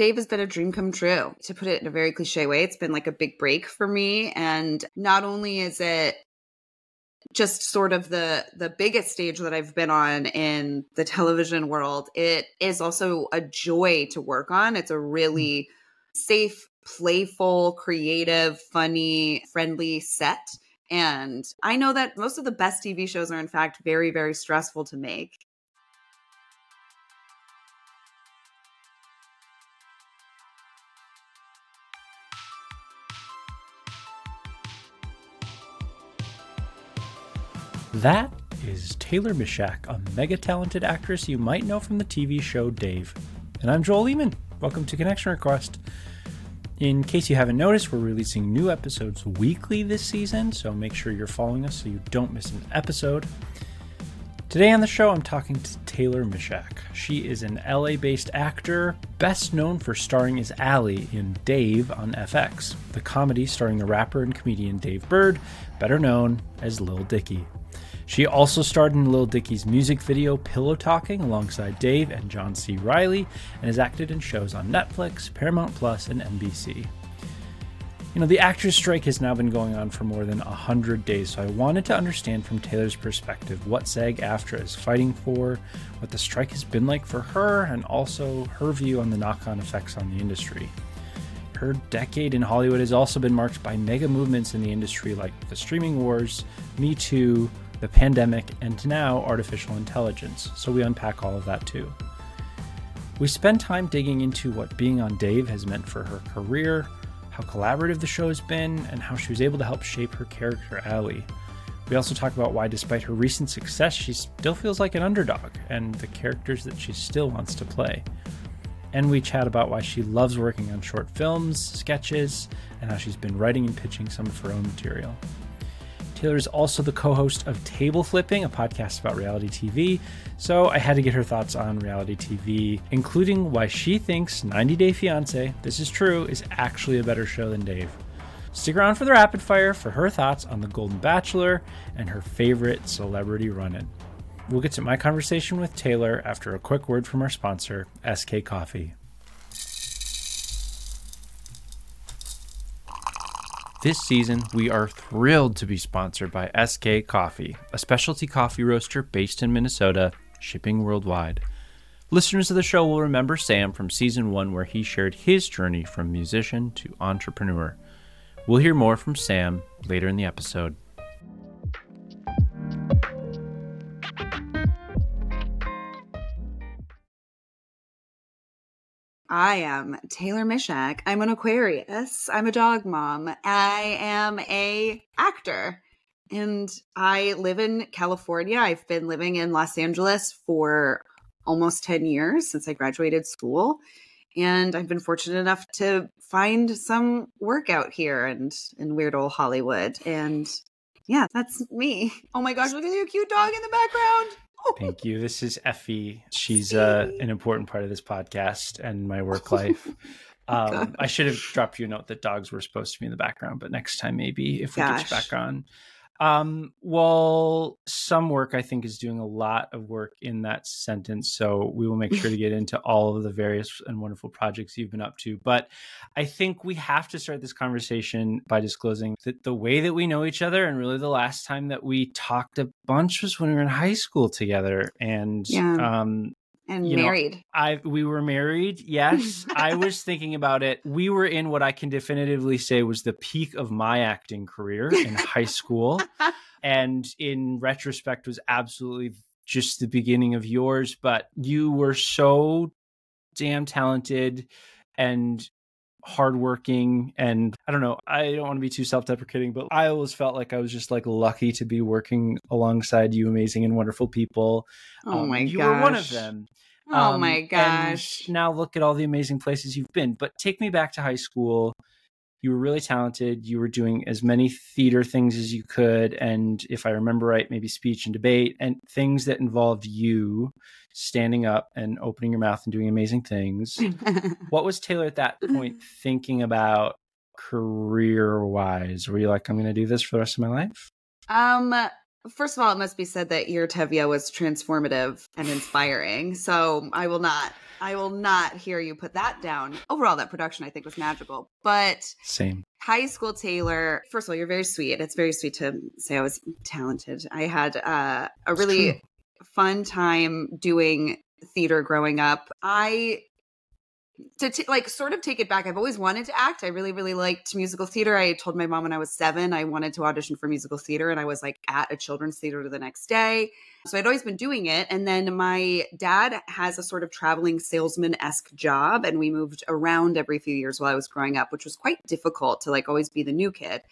Dave has been a dream come true. To put it in a very cliche way, it's been like a big break for me. And not only is it just sort of the the biggest stage that I've been on in the television world, it is also a joy to work on. It's a really mm. safe, playful, creative, funny, friendly set. And I know that most of the best TV shows are, in fact, very, very stressful to make. That is Taylor Misiak, a mega talented actress you might know from the TV show Dave. And I'm Joel Lehman. Welcome to Connection Request. In case you haven't noticed, we're releasing new episodes weekly this season, so make sure you're following us so you don't miss an episode. Today on the show, I'm talking to Taylor Misiak. She is an LA based actor, best known for starring as Ally in Dave on FX, the comedy starring the rapper and comedian Dave Burd, better known as Lil Dicky. She also starred in Lil Dicky's music video Pillow Talking alongside Dave and John C. Riley and has acted in shows on Netflix, Paramount Plus, and NBC. You know, the actors' strike has now been going on for more than 100 days, so I wanted to understand from Taylor's perspective what SAG AFTRA is fighting for, what the strike has been like for her, and also her view on the knock on effects on the industry. Her decade in Hollywood has also been marked by mega movements in the industry like the streaming wars, Me Too, the pandemic, and now artificial intelligence, so we unpack all of that too. We spend time digging into what being on Dave has meant for her career, how collaborative the show has been, and how she was able to help shape her character, Ally. We also talk about why, despite her recent success, she still feels like an underdog and the characters that she still wants to play. And we chat about why she loves working on short films, sketches, and how she's been writing and pitching some of her own material. Taylor is also the co host of Table Flipping, a podcast about reality TV. So I had to get her thoughts on reality TV, including why she thinks 90 Day Fiancé, this is true, is actually a better show than Dave. Stick around for the rapid fire for her thoughts on The Golden Bachelor and her favorite celebrity run in. We'll get to my conversation with Taylor after a quick word from our sponsor, SK Coffee. This season, we are thrilled to be sponsored by SK Coffee, a specialty coffee roaster based in Minnesota, shipping worldwide. Listeners of the show will remember Sam from season one, where he shared his journey from musician to entrepreneur. We'll hear more from Sam later in the episode. I am Taylor Misiak. I'm an Aquarius. I'm a dog mom. I am a actor. And I live in California. I've been living in Los Angeles for almost 10 years since I graduated school. And I've been fortunate enough to find some work out here and in weird old Hollywood. And yeah, that's me. Oh my gosh, look at your cute dog in the background. Thank you. This is Effie. She's uh, an important part of this podcast and my work life. Um, I should have dropped you a note that dogs were supposed to be in the background, but next time maybe if we Gosh. get you back on. Um, well, some work I think is doing a lot of work in that sentence. So we will make sure to get into all of the various and wonderful projects you've been up to. But I think we have to start this conversation by disclosing that the way that we know each other, and really the last time that we talked a bunch was when we were in high school together. And yeah. um, and you married. Know, I we were married. Yes, I was thinking about it. We were in what I can definitively say was the peak of my acting career in high school, and in retrospect was absolutely just the beginning of yours. But you were so damn talented and hardworking and I don't know, I don't want to be too self-deprecating, but I always felt like I was just like lucky to be working alongside you amazing and wonderful people. Oh um, my you gosh. were one of them. Oh um, my gosh. now look at all the amazing places you've been. But take me back to high school. You were really talented. You were doing as many theater things as you could. And if I remember right, maybe speech and debate and things that involved you standing up and opening your mouth and doing amazing things. what was Taylor at that point thinking about career wise? Were you like, I'm going to do this for the rest of my life? Um, First of all, it must be said that your Tevye was transformative and inspiring. So I will not I will not hear you put that down. Overall, that production I think was magical. But Same. high school Taylor, first of all, you're very sweet. It's very sweet to say I was talented. I had uh, a really fun time doing theater growing up. I to t- like sort of take it back. I've always wanted to act. I really, really liked musical theater. I told my mom when I was seven I wanted to audition for musical theater, and I was like at a children's theater the next day. So I'd always been doing it. And then my dad has a sort of traveling salesman esque job, and we moved around every few years while I was growing up, which was quite difficult to like always be the new kid.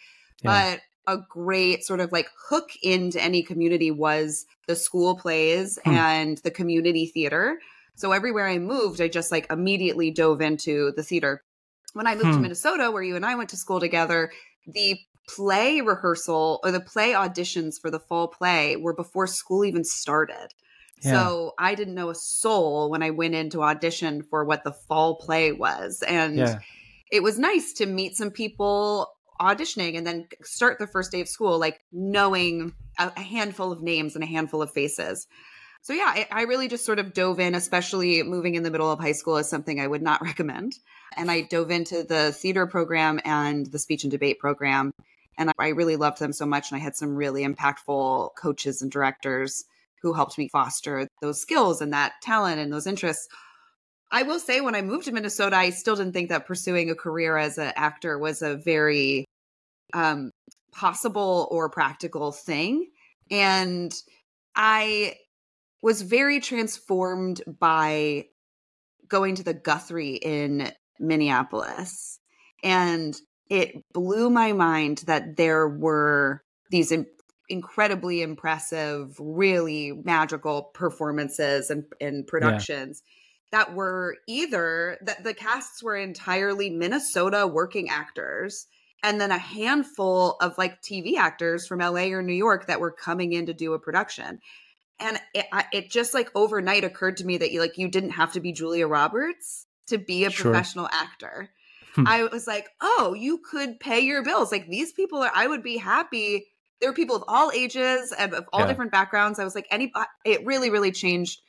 Yeah. But a great sort of like hook into any community was the school plays Hmm. and the community theater. So everywhere I moved, I just like immediately dove into the theater. When I moved to Hmm. Minnesota, where you and I went to school together, the play rehearsal or the play auditions for the fall play were before school even started. Yeah. So I didn't know a soul when I went in to audition for what the fall play was. And Yeah. it was nice to meet some people auditioning and then start the first day of school like knowing a, a handful of names and a handful of faces so yeah I, I really just sort of dove in especially moving in the middle of high school is something i would not recommend and i dove into the theater program and the speech and debate program and i really loved them so much and i had some really impactful coaches and directors who helped me foster those skills and that talent and those interests I will say when I moved to Minnesota, I still didn't think that pursuing a career as an actor was a very um, possible or practical thing. And I was very transformed by going to the Guthrie in Minneapolis. And it blew my mind that there were these in- incredibly impressive, really magical performances and, and productions that were either that the casts were entirely Minnesota working actors and then a handful of like TV actors from LA or New York that were coming in to do a production. And it, I- it just like overnight occurred to me that you like you didn't have to be Julia Roberts to be a Sure. professional actor. Hmm. I was like, oh, you could pay your bills. Like these people are. I would be happy. There were people of all ages and of all Yeah. different backgrounds. I was like, any. It really, really changed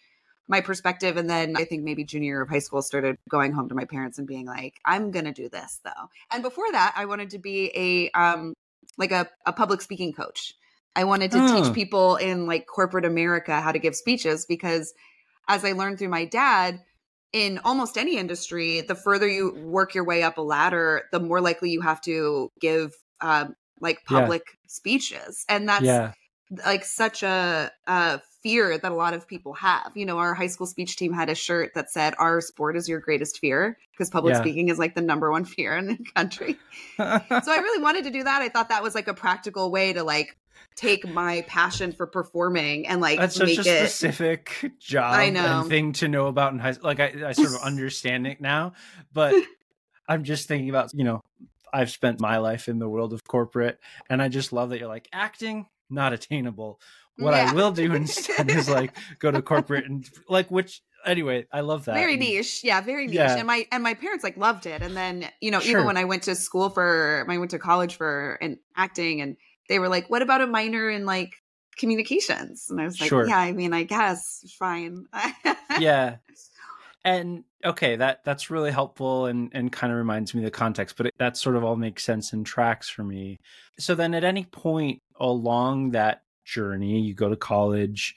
my perspective. And then I think maybe junior year of high school started going home to my parents and being like, I'm gonna do this though. And before that, I wanted to be a um like a, a public speaking coach. I wanted to Oh. teach people in like corporate America how to give speeches because as I learned through my dad, in almost any industry, the further you work your way up a ladder, the more likely you have to give um, like Yeah. public speeches, and that's yeah. like such a, a fear that a lot of people have. You know, our high school speech team had a shirt that said, "Our sport is your greatest fear," because public Yeah. speaking is like the number one fear in the country. so I really wanted to do that. I thought that was like a practical way to like take my passion for performing and like That's such make a it. specific job I know. and thing to know about in high school. Like I, I sort of understand it now, but I'm just thinking about, you know, I've spent my life in the world of corporate and I just love that you're like acting not attainable. What Yeah. I will do instead is like go to corporate and like which anyway, I love that. very niche yeah very niche Yeah. and my and my parents like loved it and then you know Sure. even when i went to school for i went to college for and acting and they were like what about a minor in like communications? And i was like Sure. yeah i mean i guess fine. Yeah. And okay that that's really helpful and and kind of reminds me of the context but it, that sort of all makes sense and tracks for me. So then at any point along that journey you go to college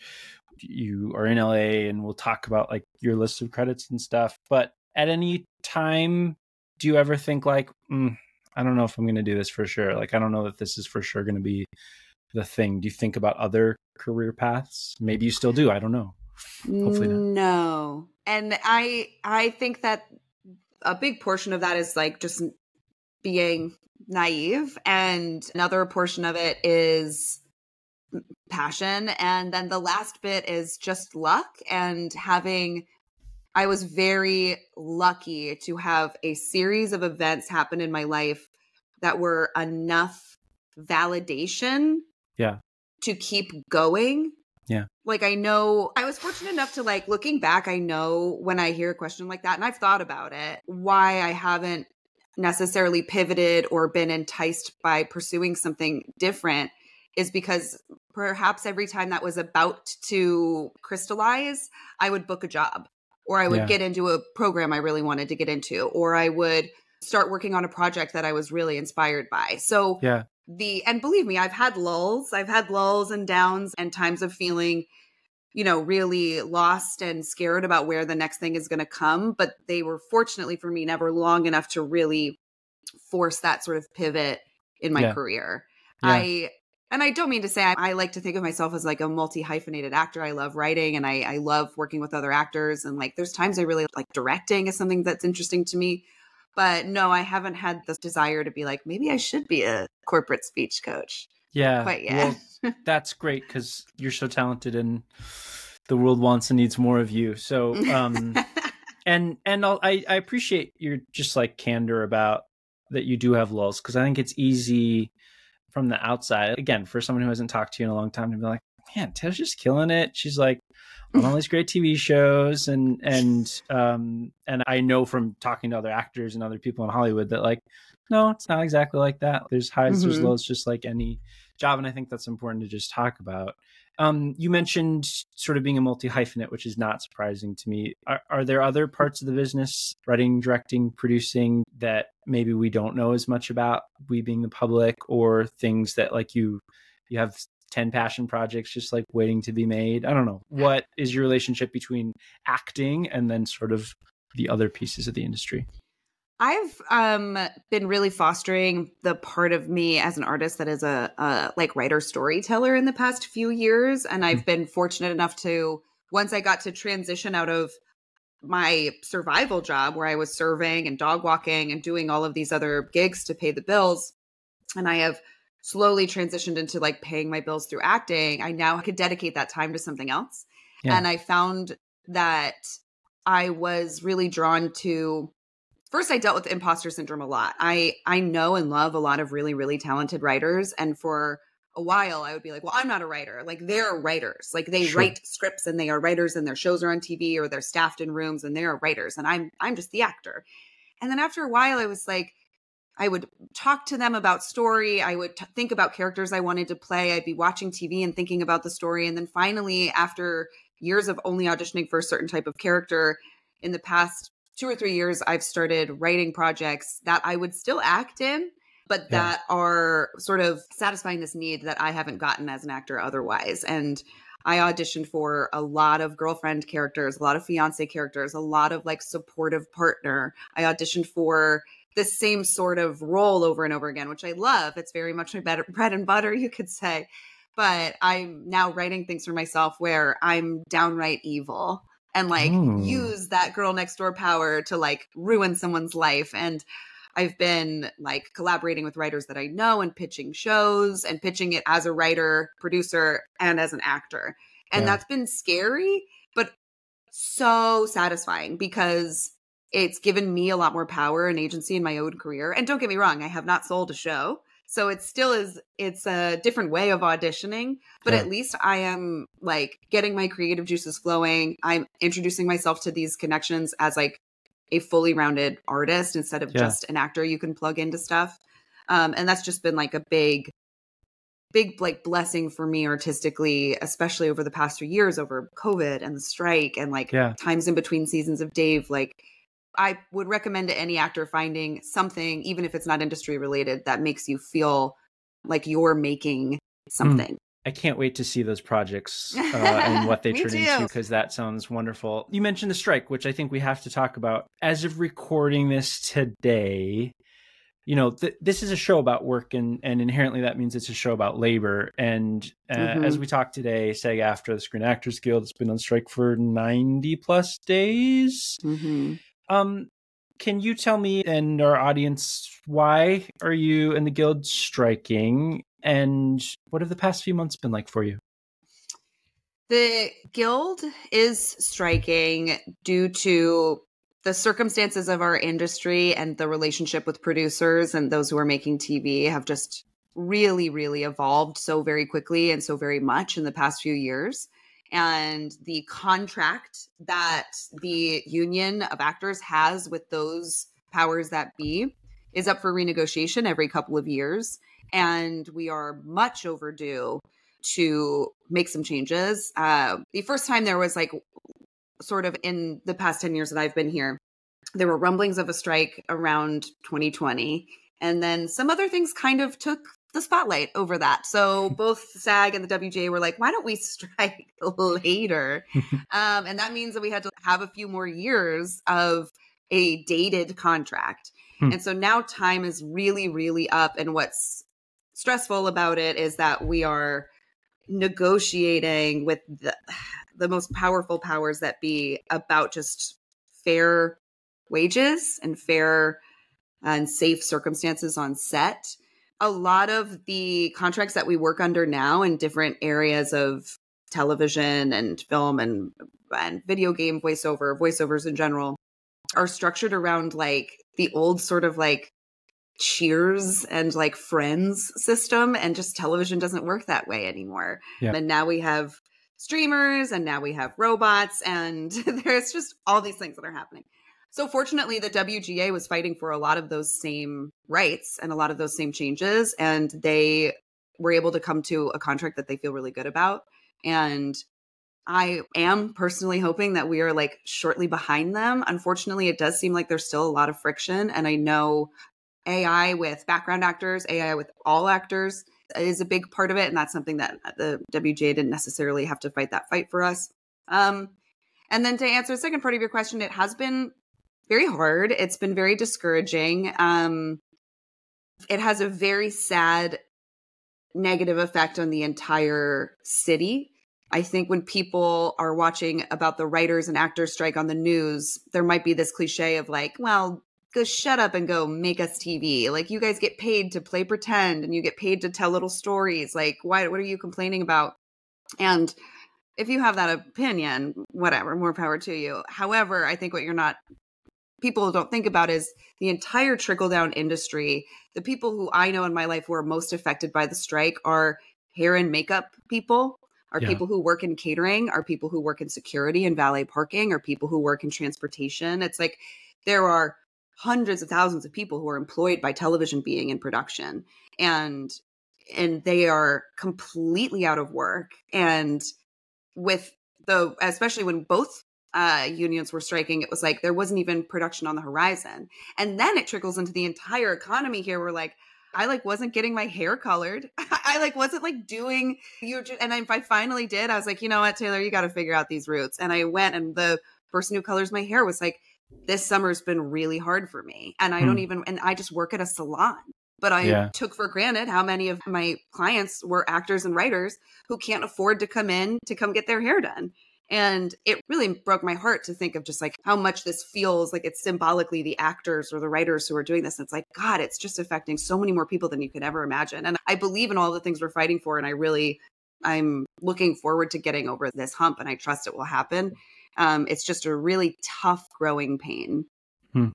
you are in la and we'll talk about like your list of credits and stuff but at any time do you ever think like mm, i don't know if i'm going to do this for sure like i don't know that this is for sure going to be the thing. Do you think about other career paths? Maybe you still do i don't know. Hopefully not. no and i i think that a big portion of that is like just being naive and another portion of it is passion and then the last bit is just luck and having i was very lucky to have a series of events happen in my life that were enough validation Yeah. to keep going Yeah. like i know i was fortunate enough to like looking back i know when i hear a question like that and i've thought about it why i haven't necessarily pivoted or been enticed by pursuing something different is because perhaps every time that was about to crystallize i would book a job or I would Yeah. get into a program I really wanted to get into, or I would start working on a project that I was really inspired by. So Yeah. the and believe me, I've had lulls. I've had lulls and downs and times of feeling, you know, really lost and scared about where the next thing is going to come, but they were fortunately for me never long enough to really force that sort of pivot in my Yeah. career. Yeah. I and I don't mean to say I, I like to think of myself as like a multi hyphenated actor. I love writing and I, I love working with other actors. And like there's times I really like directing is something that's interesting to me. But no, I haven't had this desire to be like, maybe I should be a corporate speech coach. Yeah. Quite yet. Well, that's great because you're so talented and the world wants and needs more of you. So, um, and and I'll, I I appreciate your just like candor about that you do have lulls because I think it's easy from the outside again for someone who hasn't talked to you in a long time to be like, man, Taylor's just killing it. She's like on all these great TV shows and and um and I know from talking to other actors and other people in Hollywood that like no, it's not exactly like that. There's highs, there's Mhm. lows, just like any job, and I think that's important to just talk about. Um, you mentioned sort of being a multi hyphenate, which is not surprising to me. Are, are there other parts of the business, writing, directing, producing, that maybe we don't know as much about, we being the public, or things that like you, you have 10 passion projects just like waiting to be made? I don't know. What is your relationship between acting and then sort of the other pieces of the industry? I've um been really fostering the part of me as an artist that is a, a like writer storyteller in the past few years and I've been fortunate enough to once I got to transition out of my survival job where I was serving and dog walking and doing all of these other gigs to pay the bills and I have slowly transitioned into like paying my bills through acting I now could dedicate that time to something else Yeah. and I found that I was really drawn to first I dealt with imposter syndrome a lot. I I know and love a lot of really really talented writers and for a while I would be like, well, I'm not a writer. Like they're writers. Like they Sure. write scripts and they are writers and their shows are on TV or they're staffed in rooms and they're writers and I'm I'm just the actor. And then after a while I was like I would talk to them about story. I would t- think about characters I wanted to play. I'd be watching TV and thinking about the story. And then finally, after years of only auditioning for a certain type of character, in the past two or three years, I've started writing projects that I would still act in, but Yeah. that are sort of satisfying this need that I haven't gotten as an actor otherwise. And I auditioned for a lot of girlfriend characters, a lot of fiance characters, a lot of like supportive partner. I auditioned for the same sort of role over and over again, which I love. It's very much my better, bread and butter, you could say. But I'm now writing things for myself where I'm downright evil and like Mm. use that girl next door power to like ruin someone's life. And I've been like collaborating with writers that I know and pitching shows and pitching it as a writer, producer, and as an actor. And Yeah. that's been scary, but so satisfying because it's given me a lot more power and agency in my own career. And don't get me wrong, I have not sold a show. So it still is it's a different way of auditioning, but Yeah. at least I am like getting my creative juices flowing. I'm introducing myself to these connections as like a fully rounded artist instead of Yeah. just an actor you can plug into stuff. Um, and that's just been like a big big like blessing for me artistically especially over the past few years over covid and the strike and like Yeah. times in between seasons of dave like i would recommend to any actor finding something even if it's not industry related that makes you feel like you're making something I can't wait to see those projects uh, and what they turn too. into because that sounds wonderful. You mentioned the strike, which I think we have to talk about. As of recording this today, you know, th- this is a show about work, and, and inherently that means it's a show about labor. And uh, Mhm. as we talk today, SAG AFTRA the Screen Actors Guild has been on strike for 90 plus days. Mhm. Um, can you tell me and our audience why are you and the guild striking, and what have the past few months been like for you? The guild is striking due to the circumstances of our industry and the relationship with producers and those who are making TV have just really, really evolved so very quickly and so very much in the past few years. And the contract that the union of actors has with those powers that be is up for renegotiation every couple of years. And we are much overdue to make some changes. Uh, the first time there was like sort of in the past 10 years that I've been here, there were rumblings of a strike around 2020. And then some other things kind of took the spotlight over that. So both SAG and the WGA were like, why don't we strike later? um, and that means that we had to have a few more years of a dated contract. Hmm. And so now time is really, really up. And what's stressful about it is that we are negotiating with the, the most powerful powers that be about just fair wages and fair and safe circumstances on set. A lot of the contracts that we work under now in different areas of television and film and and video game voiceover, voiceovers in general, are structured around like the old sort of like cheers and like friends system and just television doesn't work that way anymore yeah. and now we have streamers and now we have robots and there's just all these things that are happening so fortunately the wga was fighting for a lot of those same rights and a lot of those same changes and they were able to come to a contract that they feel really good about and I am personally hoping that we are like shortly behind them. Unfortunately, it does seem like there's still a lot of friction. And I know AI with background actors, AI with all actors is a big part of it. And that's something that the WGA didn't necessarily have to fight that fight for us. Um, and then to answer the second part of your question, it has been very hard. It's been very discouraging. Um, it has a very sad negative effect on the entire city I think when people are watching about the writers and actors strike on the news, there might be this cliche of like, well, go shut up and go make us TV. Like you guys get paid to play pretend and you get paid to tell little stories. Like why what are you complaining about? And if you have that opinion, whatever, more power to you. However, I think what you're not people don't think about is the entire trickle down industry. The people who I know in my life who are most affected by the strike are hair and makeup people are yeah. people who work in catering, are people who work in security and valet parking, are people who work in transportation. It's like there are hundreds of thousands of people who are employed by television being in production and and they are completely out of work and with the especially when both uh, unions were striking, it was like there wasn't even production on the horizon. And then it trickles into the entire economy here. We're like, I like wasn't getting my hair colored. I like wasn't like doing you and if I finally did, I was like, you know what, Taylor, you got to figure out these roots. And I went and the person who colors my hair was like, this summer's been really hard for me. And I hmm. don't even and I just work at a salon. But I yeah. took for granted how many of my clients were actors and writers who can't afford to come in to come get their hair done. And it really broke my heart to think of just like how much this feels like it's symbolically the actors or the writers who are doing this. And it's like, God, it's just affecting so many more people than you could ever imagine. And I believe in all the things we're fighting for. And I really, I'm looking forward to getting over this hump and I trust it will happen. Um, it's just a really tough growing pain. Hmm.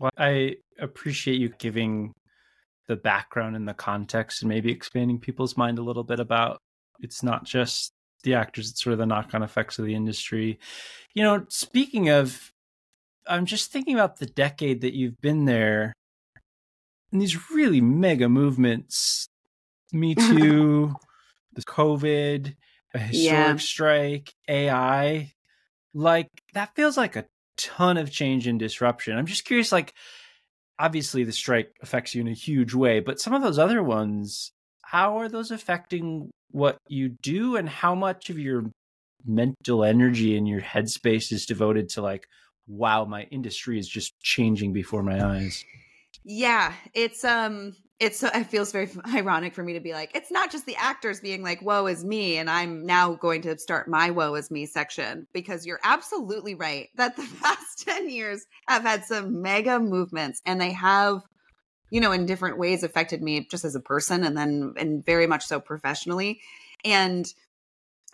Well, I appreciate you giving the background and the context and maybe expanding people's mind a little bit about it's not just the actors, it's sort of the knock on effects of the industry. You know, speaking of, I'm just thinking about the decade that you've been there and these really mega movements Me Too, the COVID, a historic yeah. strike, AI. Like, that feels like a ton of change and disruption. I'm just curious, like, obviously the strike affects you in a huge way, but some of those other ones, how are those affecting what you do and how much of your mental energy and your headspace is devoted to like wow my industry is just changing before my eyes? Yeah it's um it's it feels very ironic for me to be like it's not just the actors being like woe is me and i'm now going to start my woe is me section because you're absolutely right that the past 10 years have had some mega movements and they have you know, in different ways affected me just as a person and then and very much so professionally. And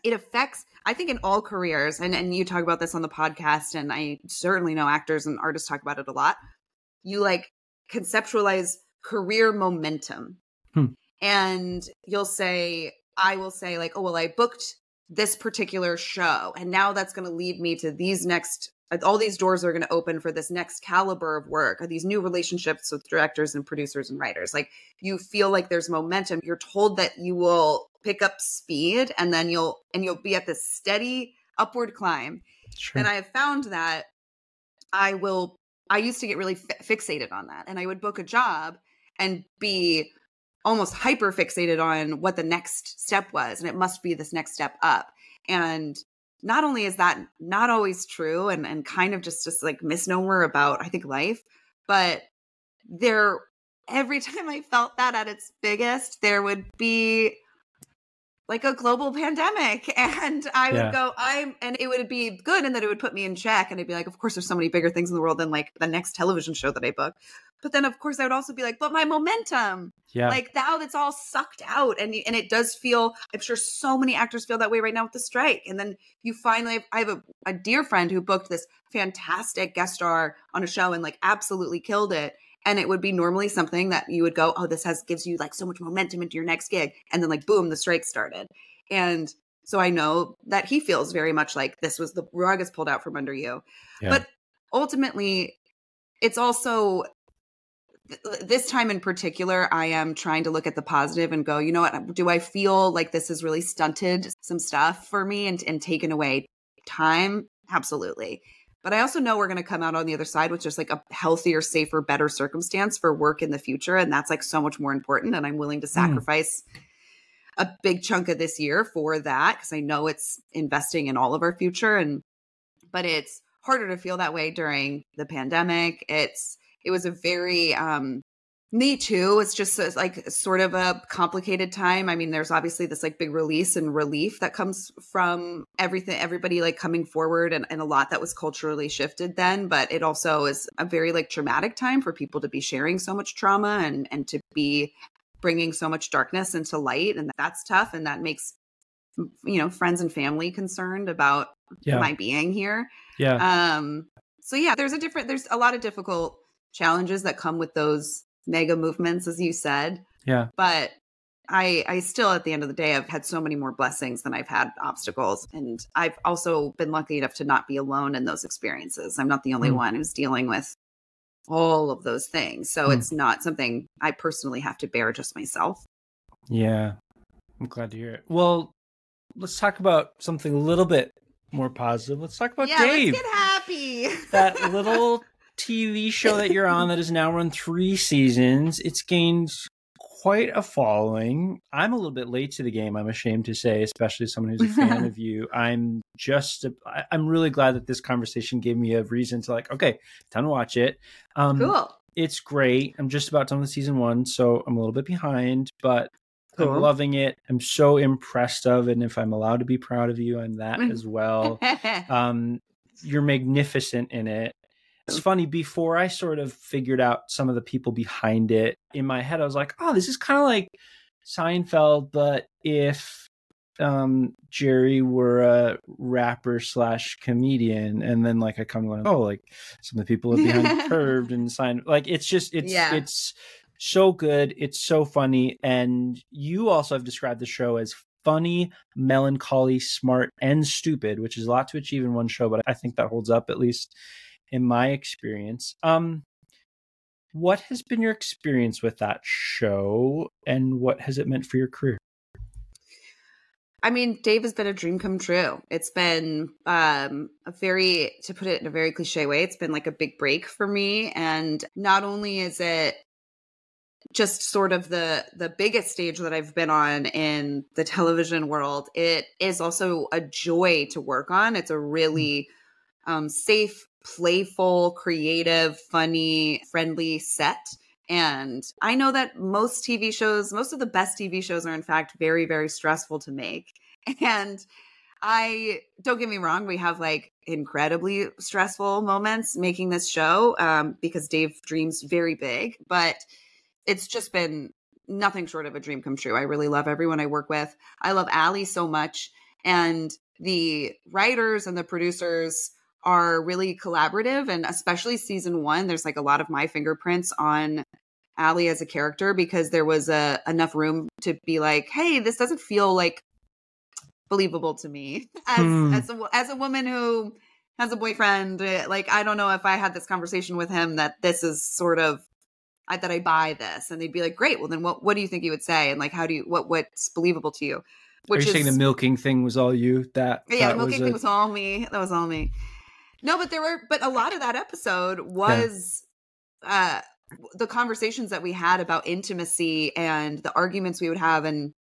it affects I think in all careers, and, and you talk about this on the podcast, and I certainly know actors and artists talk about it a lot. You like conceptualize career momentum. Hmm. And you'll say, I will say, like, oh, well, I booked this particular show, and now that's going to lead me to these next all these doors are going to open for this next caliber of work or these new relationships with directors and producers and writers like you feel like there's momentum you're told that you will pick up speed and then you'll and you'll be at this steady upward climb Sure. And I have found that I will, I used to get really fi- fixated on that. And I would book a job and be almost hyper fixated on what the next step was. And it must be this next step up. And not only is that not always true and, and kind of just, just like misnomer about, I think, life, but there, every time I felt that at its biggest, there would be like a global pandemic and i Yeah. would go i'm and it would be good and that it would put me in check and i'd be like of course there's so many bigger things in the world than like the next television show that i book but then of course i would also be like but my momentum yeah. like now that's all sucked out and and it does feel i'm sure so many actors feel that way right now with the strike and then you finally i have a, a dear friend who booked this fantastic guest star on a show and like absolutely killed it and it would be normally something that you would go oh this has gives you like so much momentum into your next gig and then like boom the strike started and so i know that he feels very much like this was the rug is pulled out from under you Yeah. but ultimately it's also this time in particular i am trying to look at the positive and go you know what? Do i feel like this has really stunted some stuff for me and, and taken away time? Absolutely. But i also know we're going to come out on the other side with just like a healthier safer better circumstance for work in the future and that's like so much more important and i'm willing to hmm. sacrifice a big chunk of this year for that because i know it's investing in all of our future and but it's harder to feel that way during the pandemic. It's it was a very um me too it's just like sort of a complicated time i mean there's obviously this like big release and relief that comes from everything everybody like coming forward and, and a lot that was culturally shifted then but it also is a very like traumatic time for people to be sharing so much trauma and and to be bringing so much darkness into light and that's tough and that makes you know friends and family concerned about yeah. my being here yeah. um so yeah there's a different there's a lot of difficult challenges that come with those mega movements as you said yeah. but i i still at the end of the day i've had so many more blessings than i've had obstacles and i've also been lucky enough to not be alone in those experiences i'm not the only Mm. one who's dealing with all of those things so Mm. it's not something i personally have to bear just myself Yeah. I'm glad to hear it. Well, let's talk about something a little bit more positive. Let's talk about yeah Dave. let's get happy that little TV show that you're on that has now run three seasons. It's gained quite a following. I'm a little bit late to the game, I'm ashamed to say, especially someone who's a fan of you. I'm just, I, I'm really glad that this conversation gave me a reason to like, okay, time to watch it. Um, cool It's great. I'm just about done with season one, so I'm a little bit behind, but I'm loving it. I'm so impressed of it. And if I'm allowed to be proud of you, I'm that as well um you're magnificent in it it's funny before i sort of figured out some of the people behind it in my head i was like oh this is kind of like seinfeld but if um jerry were a rapper slash comedian and then like i come to learn oh like some of the people behind the curved and sign like it's just it's Yeah. it's so good it's so funny and you also have described the show as funny melancholy smart and stupid which is a lot to achieve in one show but i think that holds up at least in my experience um what has been your experience with that show and what has it meant for your career I mean, Dave has been a dream come true. It's been um, a very, to put it in a very cliche way, it's been like a big break for me. And not only is it just sort of the the biggest stage that I've been on in the television world, it is also a joy to work on. It's a really um, safe, playful, creative, funny, friendly set. And I know that most TV shows, most of the best TV shows are in fact very, very stressful to make. And I don't get me wrong, we have like incredibly stressful moments making this show um, because Dave dreams very big, but it's just been nothing short of a dream come true. I really love everyone I work with. I love Ally so much. And the writers and the producers are really collaborative. And especially season one, there's like a lot of my fingerprints on Ally as a character because there was a, enough room to be like, hey, this doesn't feel like believable to me as Hmm. as a, as a woman who has a boyfriend. uh, Like, I don't know if I had this conversation with him that this is sort of I, that I buy this, and they'd be like, "Great, well then, what what do you think you would say?" And like, how do you what what's believable to you? Which Are you is saying the milking thing was all you? That yeah, that the milking a- thing was all me. That was all me. No, but there were, but a lot of that episode was uh the conversations that we had about intimacy and the arguments we would have. And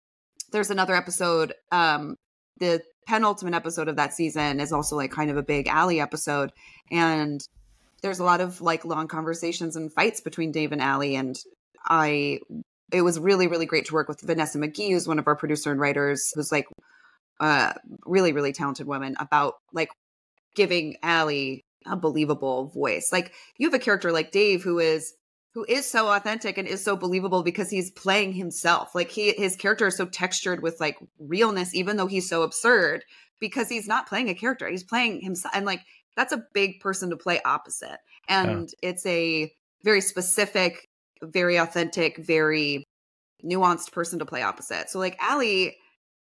there's another episode, um, the penultimate episode of that season is also like kind of a big Ally episode. And there's a lot of like long conversations and fights between Dave and Ally. And I, it was really, really great to work with Vanessa McGee, who's one of our producer and writers, who's like uh really, really talented woman about like giving Ally a believable voice. Like you have a character like Dave who is who is so authentic and is so believable because he's playing himself. Like he his character is so textured with like realness even though he's so absurd because he's not playing a character. He's playing himself and like that's a big person to play opposite. And it's a very specific, very authentic, very nuanced person to play opposite. So like Ally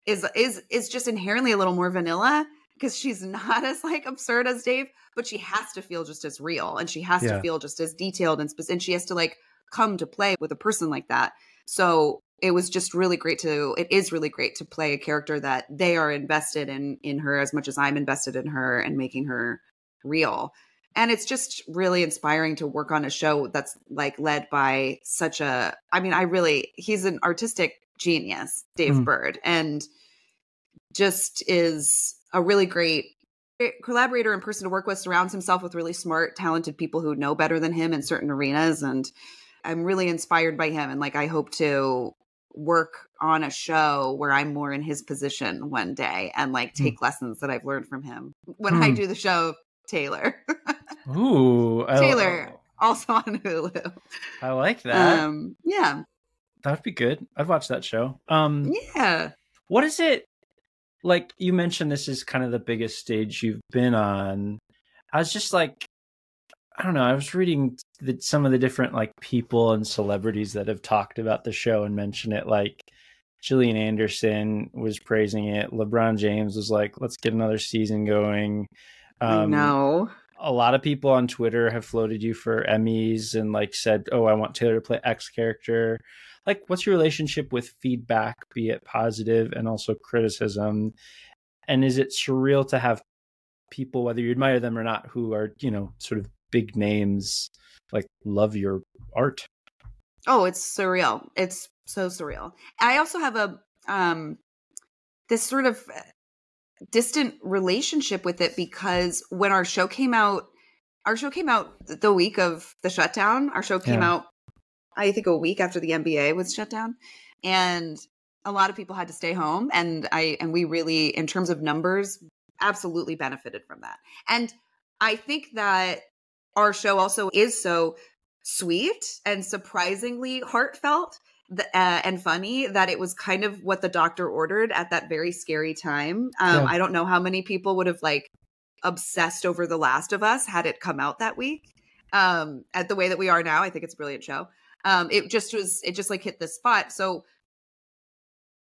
is is is just inherently a little more vanilla because she's not as like absurd as Dave, but she has to feel just as real and she has Yeah. to feel just as detailed and specific. And she has to like come to play with a person like that. So it was just really great to. It is really great to play a character that they are invested in in her as much as I'm invested in her and making her real. And it's just really inspiring to work on a show that's like led by such a. I mean, I really he's an artistic genius, Dave Mm. Burd, and just is a really great collaborator and person to work with surrounds himself with really smart talented people who know better than him in certain arenas and i'm really inspired by him and like i hope to work on a show where i'm more in his position one day and like Hmm. take lessons that i've learned from him when i Hmm. do the show taylor Ooh, I- taylor also on hulu I like that. um yeah that would be good. I'd watch that show. Um, yeah what is it like? You mentioned this is kind of the biggest stage you've been on. I was just like, I don't know. I was reading the, some of the different like people and celebrities that have talked about the show and mentioned it. Like Gillian Anderson was praising it. LeBron James was like, "Let's get another season going." Um, no a lot of people on Twitter have floated you for Emmys and like said, "Oh, I want Taylor to play X character." Like, what's your relationship with feedback, be it positive and also criticism? And is it surreal to have people, whether you admire them or not, who are you know sort of big names, like love your art? Oh, it's surreal. It's so surreal. I also have a um this sort of uh, distant relationship with it because when our show came out our show came out the week of the shutdown. Our show came Yeah. out I think a week after the NBA was shut down and a lot of people had to stay home and I and we really in terms of numbers absolutely benefited from that. And I think that our show also is so sweet and surprisingly heartfelt uh, and funny that it was kind of what the doctor ordered at that very scary time. Um, Yeah. I don't know how many people would have like obsessed over The Last of Us had it come out that week. Um, at the way that we are now, I think it's a brilliant show. Um, it just was, it just like hit the spot. So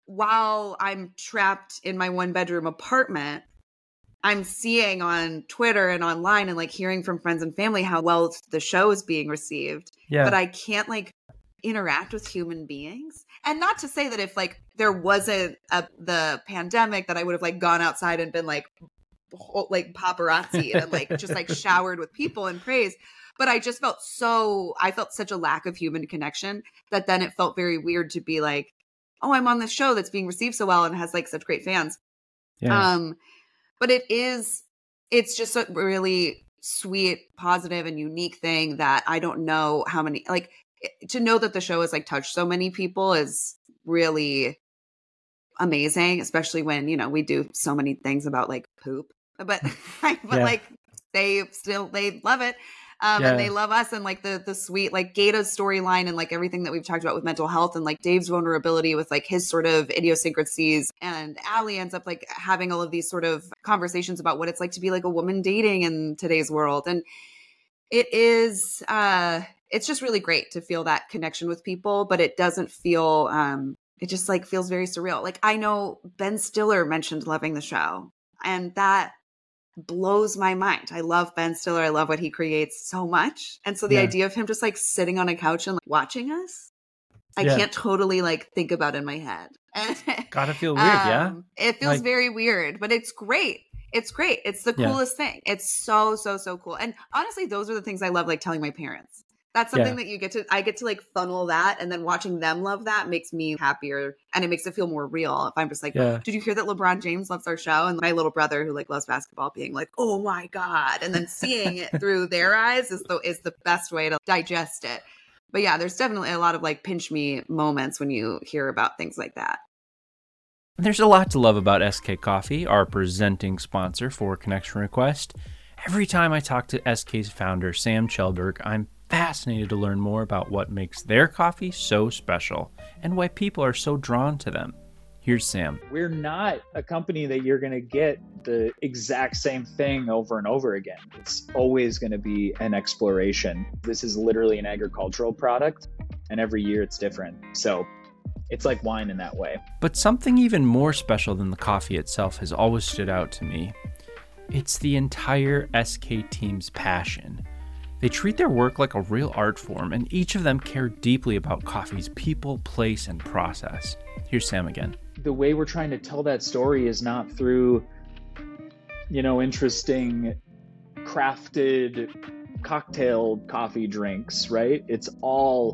while I'm trapped in my one bedroom apartment, I'm seeing on Twitter and online and like hearing from friends and family how well the show is being received Yeah, but I can't like interact with human beings. And not to say that if like there wasn't a, the pandemic that I would have like gone outside and been like whole- like paparazzi and like just like showered with people and praise. But I just felt so I felt such a lack of human connection that then it felt very weird to be like, oh, I'm on this show that's being received so well and has like such great fans. yeah, Um, but it is, it's just a really sweet, positive, and unique thing that I don't know how many, like, to know that the show has like touched so many people is really amazing, especially when, you know, we do so many things about like poop, but, but Yeah. like, they still, they love it. Um, Yeah. and they love us and like the the sweet like GaTa's storyline and like everything that we've talked about with mental health and like Dave's vulnerability with like his sort of idiosyncrasies and Ally ends up like having all of these sort of conversations about what it's like to be like a woman dating in today's world and it is uh it's just really great to feel that connection with people but it doesn't feel um it just like feels very surreal like I know Ben Stiller mentioned loving the show and that blows my mind. I love Ben Stiller. I love what he creates so much. And so the Yeah. idea of him just like sitting on a couch and like, watching us, I Yeah. can't totally like think about in my head. Gotta feel weird, um, yeah. It feels like, very weird, but it's great. It's great. It's the coolest yeah. thing. It's so so so cool. And honestly, those are the things I love like telling my parents. That's something yeah. that you get to I get to like funnel that and then watching them love that makes me happier and it makes it feel more real. If I'm just like, yeah. "Did you hear that LeBron James loves our show?" and my little brother who like loves basketball being like, "Oh my god." And then seeing it through their eyes is the is the best way to digest it. But yeah, there's definitely a lot of like pinch me moments when you hear about things like that. There's a lot to love about SK Coffee, our presenting sponsor for Connection Request. Every time I talk to SK's founder, Sam Chelberg, I'm fascinated to learn more about what makes their coffee so special and why people are so drawn to them. Here's Sam. We're not a company that you're going to get the exact same thing over and over again. It's always going to be an exploration. This is literally an agricultural product, and every year it's different. So it's like wine in that way. But something even more special than the coffee itself has always stood out to me. It's the entire SK team's passion. They treat their work like a real art form, and each of them care deeply about coffee's people, place, and process. Here's Sam again. The way we're trying to tell that story is not through, you know, interesting crafted cocktail coffee drinks, right? It's all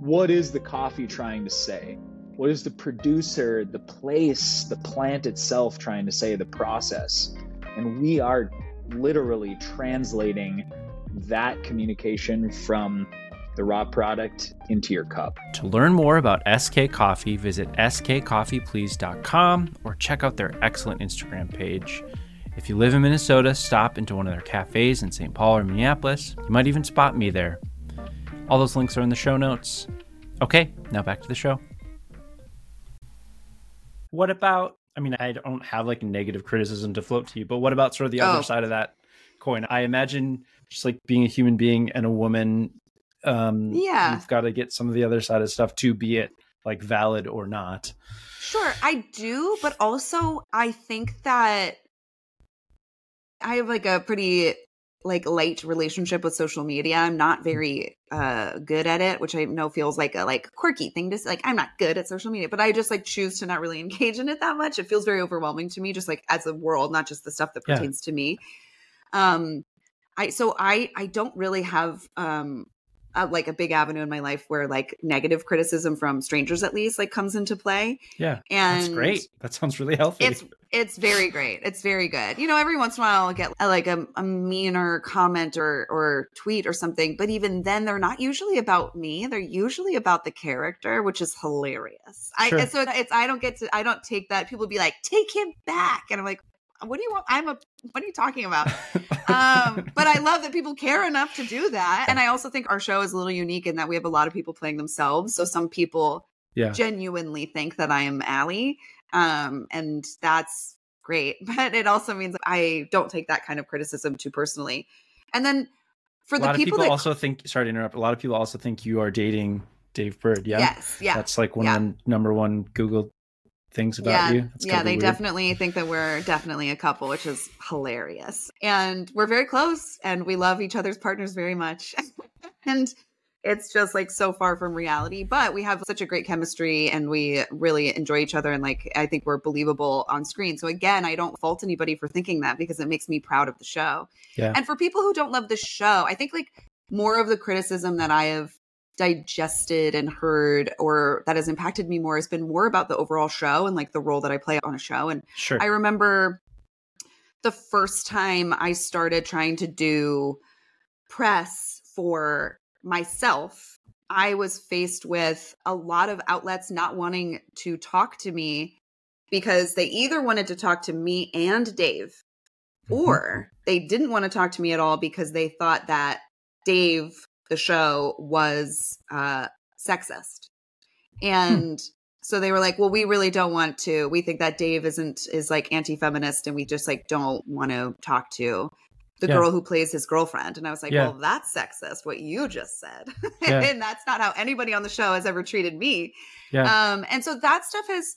what is the coffee trying to say? What is the producer, the place, the plant itself trying to say, the process? And we are literally translating that communication from the raw product into your cup. To learn more about SK Coffee, visit skcoffeeplease.com or check out their excellent Instagram page. If you live in Minnesota, stop into one of their cafes in St. Paul or Minneapolis. You might even spot me there. All those links are in the show notes. Okay, now back to the show. What about? I mean, I don't have like negative criticism to float to you, but what about sort of the oh. other side of that coin? I imagine just like being a human being and a woman, um, yeah, you've got to get some of the other side of stuff to be it like valid or not. Sure, I do, but also I think that I have like a pretty like light relationship with social media. I'm not very uh good at it, which I know feels like a like quirky thing to say. Like I'm not good at social media, but I just like choose to not really engage in it that much. It feels very overwhelming to me, just like as a world, not just the stuff that pertains yeah. to me. Um, I so I I don't really have um uh, like a big avenue in my life where like negative criticism from strangers at least like comes into play. Yeah. And that's great. That sounds really healthy. It's it's very great. It's very good. You know, every once in a while I'll get a, like a, a meaner comment or or tweet or something, but even then they're not usually about me. They're usually about the character, which is hilarious. Sure. I so it's I don't get to I don't take that. People be like, "Take him back." And I'm like, what do you want? I'm a, what are you talking about? um, but I love that people care enough to do that. And I also think our show is a little unique in that we have a lot of people playing themselves. So some people yeah. genuinely think that I am Ally. Um, and that's great. But it also means I don't take that kind of criticism too personally. And then for a the people, people that, also think, sorry to interrupt, a lot of people also think you are dating Dave Burd. Yeah. Yes. Yeah. That's like one yeah. number one Google things about yeah, you. yeah, they weird. definitely think that we're definitely a couple, which is hilarious. And we're very close and we love each other's partners very much. and it's just like so far from reality, but we have such a great chemistry and we really enjoy each other. And like, I think we're believable on screen. So again, I don't fault anybody for thinking that because it makes me proud of the show. Yeah. And for people who don't love the show, I think like more of the criticism that I have digested and heard or that has impacted me more has been more about the overall show and like the role that I play on a show. And sure. I remember the first time I started trying to do press for myself, I was faced with a lot of outlets not wanting to talk to me because they either wanted to talk to me and Dave mm-hmm. or they didn't want to talk to me at all because they thought that Dave the show was uh, sexist. Hmm. And hmm. so they were like, well, we really don't want to. We think that Dave isn't, is like anti feminist and we just like don't want to talk to the yeah. girl who plays his girlfriend. And I was like, yeah. well, that's sexist, what you just said. Yeah. and that's not how anybody on the show has ever treated me. Yeah. Um, and so that stuff has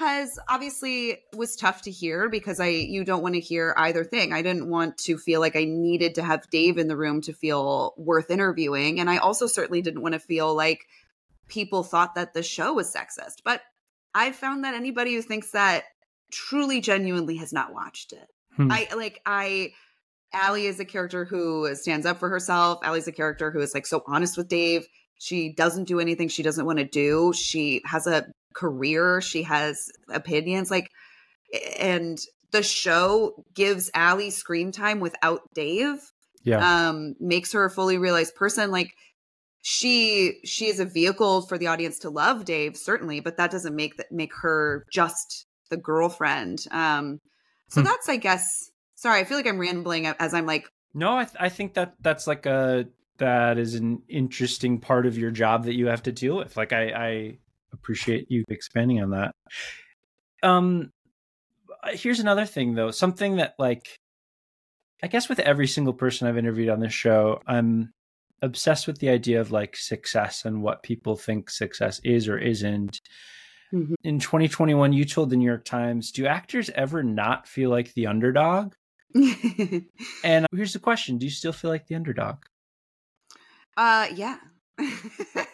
has obviously was tough to hear because I you don't want to hear either thing. I didn't want to feel like I needed to have Dave in the room to feel worth interviewing and I also certainly didn't want to feel like people thought that the show was sexist. But I've found that anybody who thinks that truly genuinely has not watched it. Hmm. I like I Ally is a character who stands up for herself. Ally's a character who is like so honest with Dave. She doesn't do anything she doesn't want to do. She has a career. She has opinions. Like, and the show gives Ally screen time without Dave. Yeah. Um, makes her a fully realized person. Like, she she is a vehicle for the audience to love Dave, certainly, but that doesn't make that make her just the girlfriend. Um, so Hmm. that's, I guess. Sorry, I feel like I'm rambling as I'm like No, I, th- I think that that's like a that is an interesting part of your job that you have to deal with. Like I, I appreciate you expanding on that. Um, here's another thing though, something that like I guess with every single person I've interviewed on this show, I'm obsessed with the idea of like success and what people think success is or isn't. Mhm. In 2021, you told the New York Times, "Do actors ever not feel like the underdog?" And here's the question: Do you still feel like the underdog? uh yeah.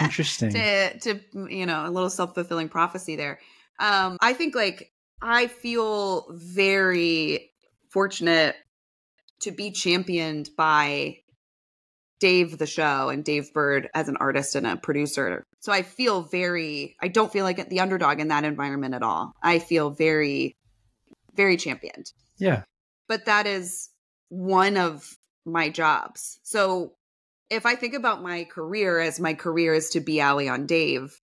Interesting. to to you know, a little self-fulfilling prophecy there. Um I think like I feel very fortunate to be championed by Dave the show and Dave Burd as an artist and a producer. So I feel very I don't feel like the underdog in that environment at all. I feel very very championed. Yeah. But that is one of my jobs. So if I think about my career as my career is to be Ally on Dave,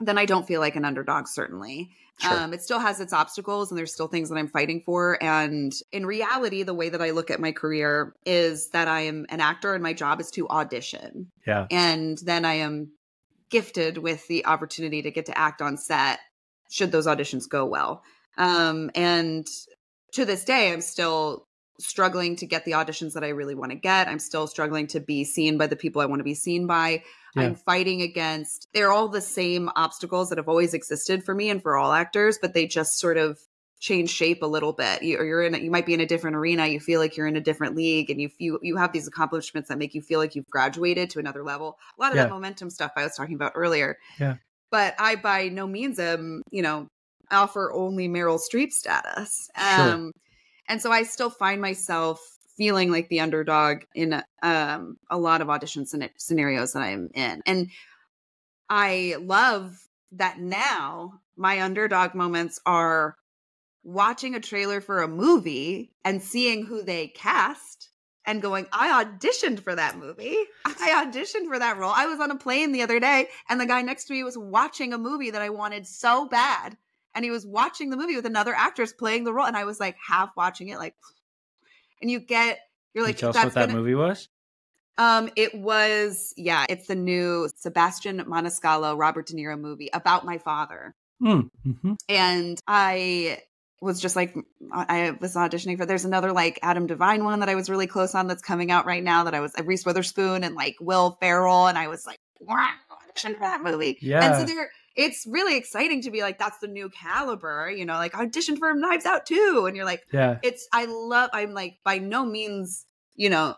then I don't feel like an underdog, certainly. Sure. Um, it still has its obstacles and there's still things that I'm fighting for. And in reality, the way that I look at my career is that I am an actor and my job is to audition. Yeah. And then I am gifted with the opportunity to get to act on set should those auditions go well. Um, and to this day, I'm still struggling to get the auditions that I really want to get. I'm still struggling to be seen by the people I want to be seen by. Yeah. I'm fighting against, they're all the same obstacles that have always existed for me and for all actors, but they just sort of change shape a little bit. You, or you're in, you might be in a different arena. You feel like you're in a different league, and you you you have these accomplishments that make you feel like you've graduated to another level. A lot of Yeah. that momentum stuff I was talking about earlier. Yeah. But I by no means am you know offer only Meryl Streep status. Sure. Um, And so I still find myself feeling like the underdog in um, a lot of audition scena- scenarios that I'm in. And I love that now my underdog moments are watching a trailer for a movie and seeing who they cast and going, I auditioned for that movie. I auditioned for that role. I was on a plane the other day and the guy next to me was watching a movie that I wanted so bad. And he was watching the movie with another actress playing the role. And I was like half watching it, like, and you get, you're like, you tell us what that gonna- movie was? um, it was yeah, it's the new Sebastian Maniscalco Robert De Niro movie about my father, Mm, hmm and I was just like I was auditioning for. There's another like Adam Devine one that I was really close on that's coming out right now. That I was Reese Witherspoon and like Will Ferrell, and I was like, wow, audition for that movie. And Yeah. so there, it's really exciting to be like, that's the new caliber, you know, like audition for Knives Out too, and you're like Yeah. it's i love i'm like by no means you know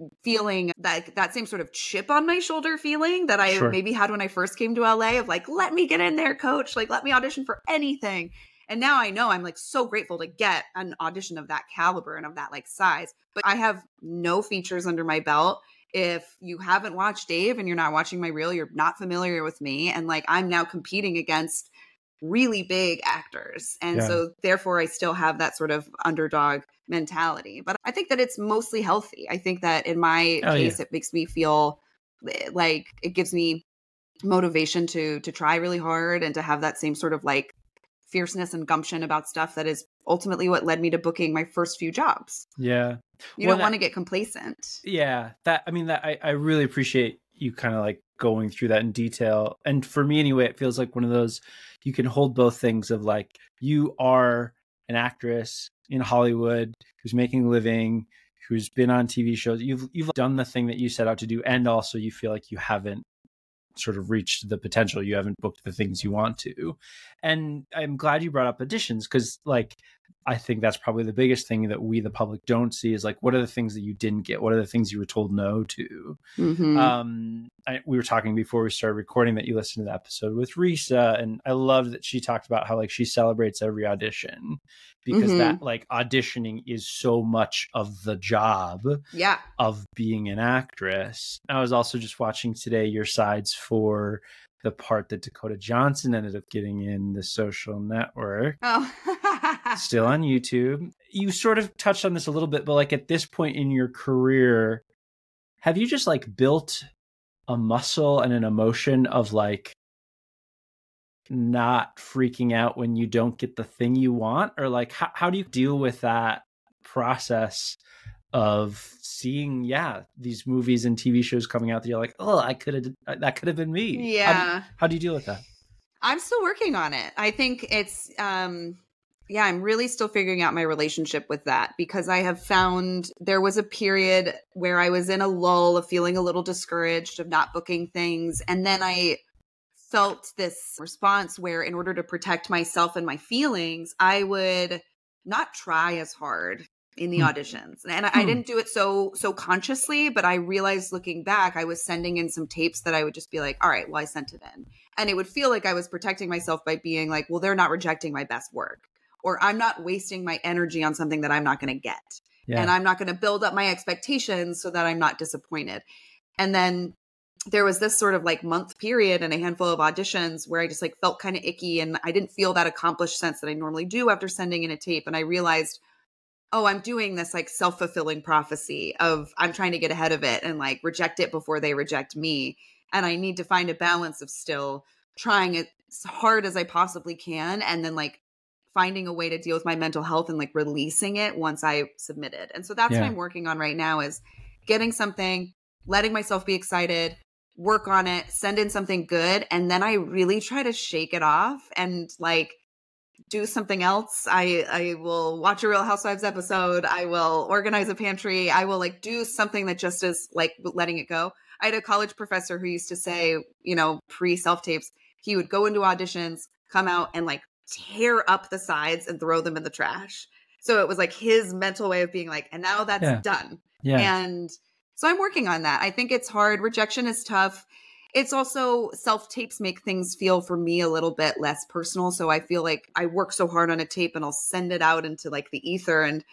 eh, feeling that that same sort of chip on my shoulder feeling that i Sure. maybe had when i first came to la of like let me get in there coach like let me audition for anything and now i know i'm like so grateful to get an audition of that caliber and of that like size but i have no features under my belt if you haven't watched dave and you're not watching my reel you're not familiar with me and like i'm now competing against really big actors. And Yeah. so therefore I still have that sort of underdog mentality. But I think that it's mostly healthy. I think that in my Oh, yeah. case it makes me feel eh, like it gives me motivation to to try really hard and to have that same sort of like fierceness and gumption about stuff that is ultimately what led me to booking my first few jobs. Yeah. You Well, don't want to get complacent. Yeah. That, I mean, that I, I really appreciate you kind of like going through that in detail. And for me, anyway, it feels like one of those you can hold both things of like, you are an actress in Hollywood who's making a living, who's been on TV shows. You've, you've done the thing that you set out to do. And also you feel like you haven't sort of reached the potential. You haven't booked the things you want to. And I'm glad you brought up additions because like I think that's probably the biggest thing that we, the public, don't see is like, what are the things that you didn't get? What are the things you were told no to? Mhm. Um, I, we were talking before we started recording that you listened to the episode with Risa, and I love that she talked about how like she celebrates every audition because Mhm. that like auditioning is so much of the job yeah. of being an actress. I was also just watching today your sides for the part that Dakota Johnson ended up getting in the social network Oh. still on YouTube. You sort of touched on this a little bit, but like at this point in your career, have you just like built a muscle and an emotion of like not freaking out when you don't get the thing you want? Or like how, how do you deal with that process of seeing, yeah, these movies and TV shows coming out that you're like, oh, I could have, that could have been me. How yeah. how do you deal with that? I'm still working on it. I think it's um yeah, I'm really still figuring out my relationship with that because I have found there was a period where I was in a lull of feeling a little discouraged of not booking things and then I felt this response where in order to protect myself and my feelings, I would not try as hard in the Hmm. auditions. And I, I Hmm. didn't do it so so consciously, but I realized looking back, I was sending in some tapes that I would just be like, all right, well, I sent it in. And it would feel like I was protecting myself by being like, well, they're not rejecting my best work. Or I'm not wasting my energy on something that I'm not going to get. Yeah. And I'm not going to build up my expectations so that I'm not disappointed. And then there was this sort of like month period and a handful of auditions where I just like felt kind of icky and I didn't feel that accomplished sense that I normally do after sending in a tape. And I realized, oh, I'm doing this like self fulfilling prophecy of I'm trying to get ahead of it and like reject it before they reject me. And I need to find a balance of still trying as hard as I possibly can and then like finding a way to deal with my mental health and like releasing it once I submitted. And so that's Yeah. what I'm working on right now is getting something, letting myself be excited, work on it, send in something good, and then I really try to shake it off and like do something else. I I will watch a Real Housewives episode. I will organize a pantry. I will like do something that just is like letting it go. I had a college professor who used to say, you know, pre self tapes, he would go into auditions, come out and like tear up the sides and throw them in the trash. So it was like his mental way of being like, and now that's Yeah. done. yeah. And so I'm working on that. I think it's hard. Rejection is tough. It's also self tapes make things feel for me a little bit less personal. So I feel like I work so hard on a tape and I'll send it out into like the ether and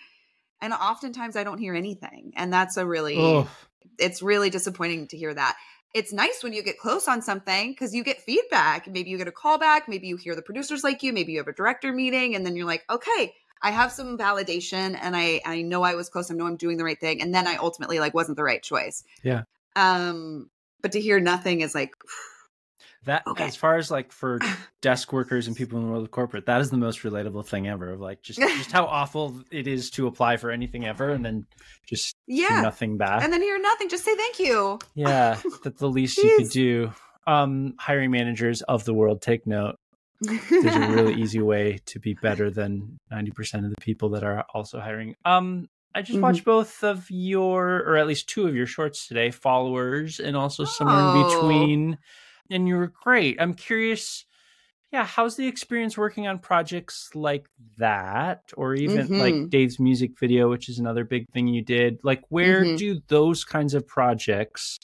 and oftentimes I don't hear anything. And that's a really Oh, it's really disappointing to hear that. It's nice when you get close on something because you get feedback. Maybe you get a call back. Maybe you hear the producers like you. Maybe you have a director meeting, and then you're like, okay, I have some validation, and I I know I was close. I know I'm doing the right thing, and then I ultimately like wasn't the right choice. Yeah. Um, but to hear nothing is like, That Okay. as far as like for desk workers and people in the world of corporate, that is the most relatable thing ever. Of like just just how awful it is to apply for anything ever and then just yeah, nothing back. and then hear nothing. Just say thank you. yeah, that's the least you could do. Um, hiring managers of the world, take note. There's a really easy way to be better than ninety percent of the people that are also hiring. Um, I just Mhm. watched both of your, or at least two of your shorts today, followers, and also somewhere in Oh. between. And you were great. I'm curious, yeah, how's the experience working on projects like that, or even like Mhm. Dave's music video, which is another big thing you did? Like, where Mhm. do those kinds of projects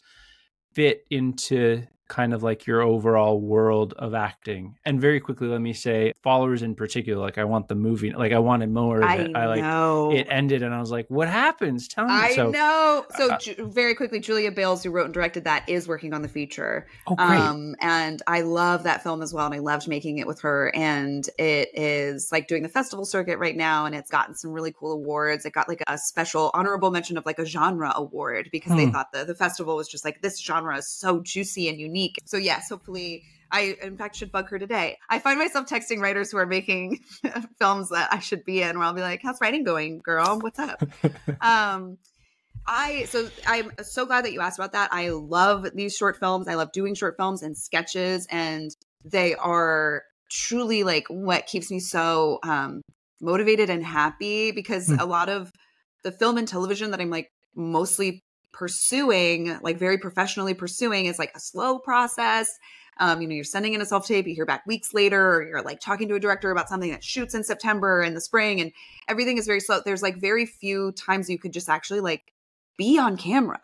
fit into kind of like your overall world of acting? And very quickly, let me say, followers in particular, like I want the movie, like I wanted more of I it. I like know. it ended, and I was like, what happens? Tell me. I so, know. So uh, Ju- very quickly, Julia Bales, who wrote and directed that, is working on the feature. oh great. Um, and I love that film as well, and I loved making it with her. And it is like doing the festival circuit right now, and it's gotten some really cool awards. It got like a special honorable mention of like a genre award because they Hmm. thought the the festival was just like this genre is so juicy and unique. So yes, hopefully. I, in fact, should bug her today. I find myself texting writers who are making films that I should be in, where I'll be like, "How's writing going, girl? What's up?" um i so i'm so glad that you asked about that i love these short films i love doing short films and sketches and they are truly like what keeps me so um motivated and happy because Hmm. a lot of the film and television that i'm like mostly pursuing like very professionally pursuing is like a slow process Um, you know, you're sending in a self tape, you hear back weeks later, or you're like talking to a director about something that shoots in September in the spring, and everything is very slow. There's like very few times you could just actually like be on camera.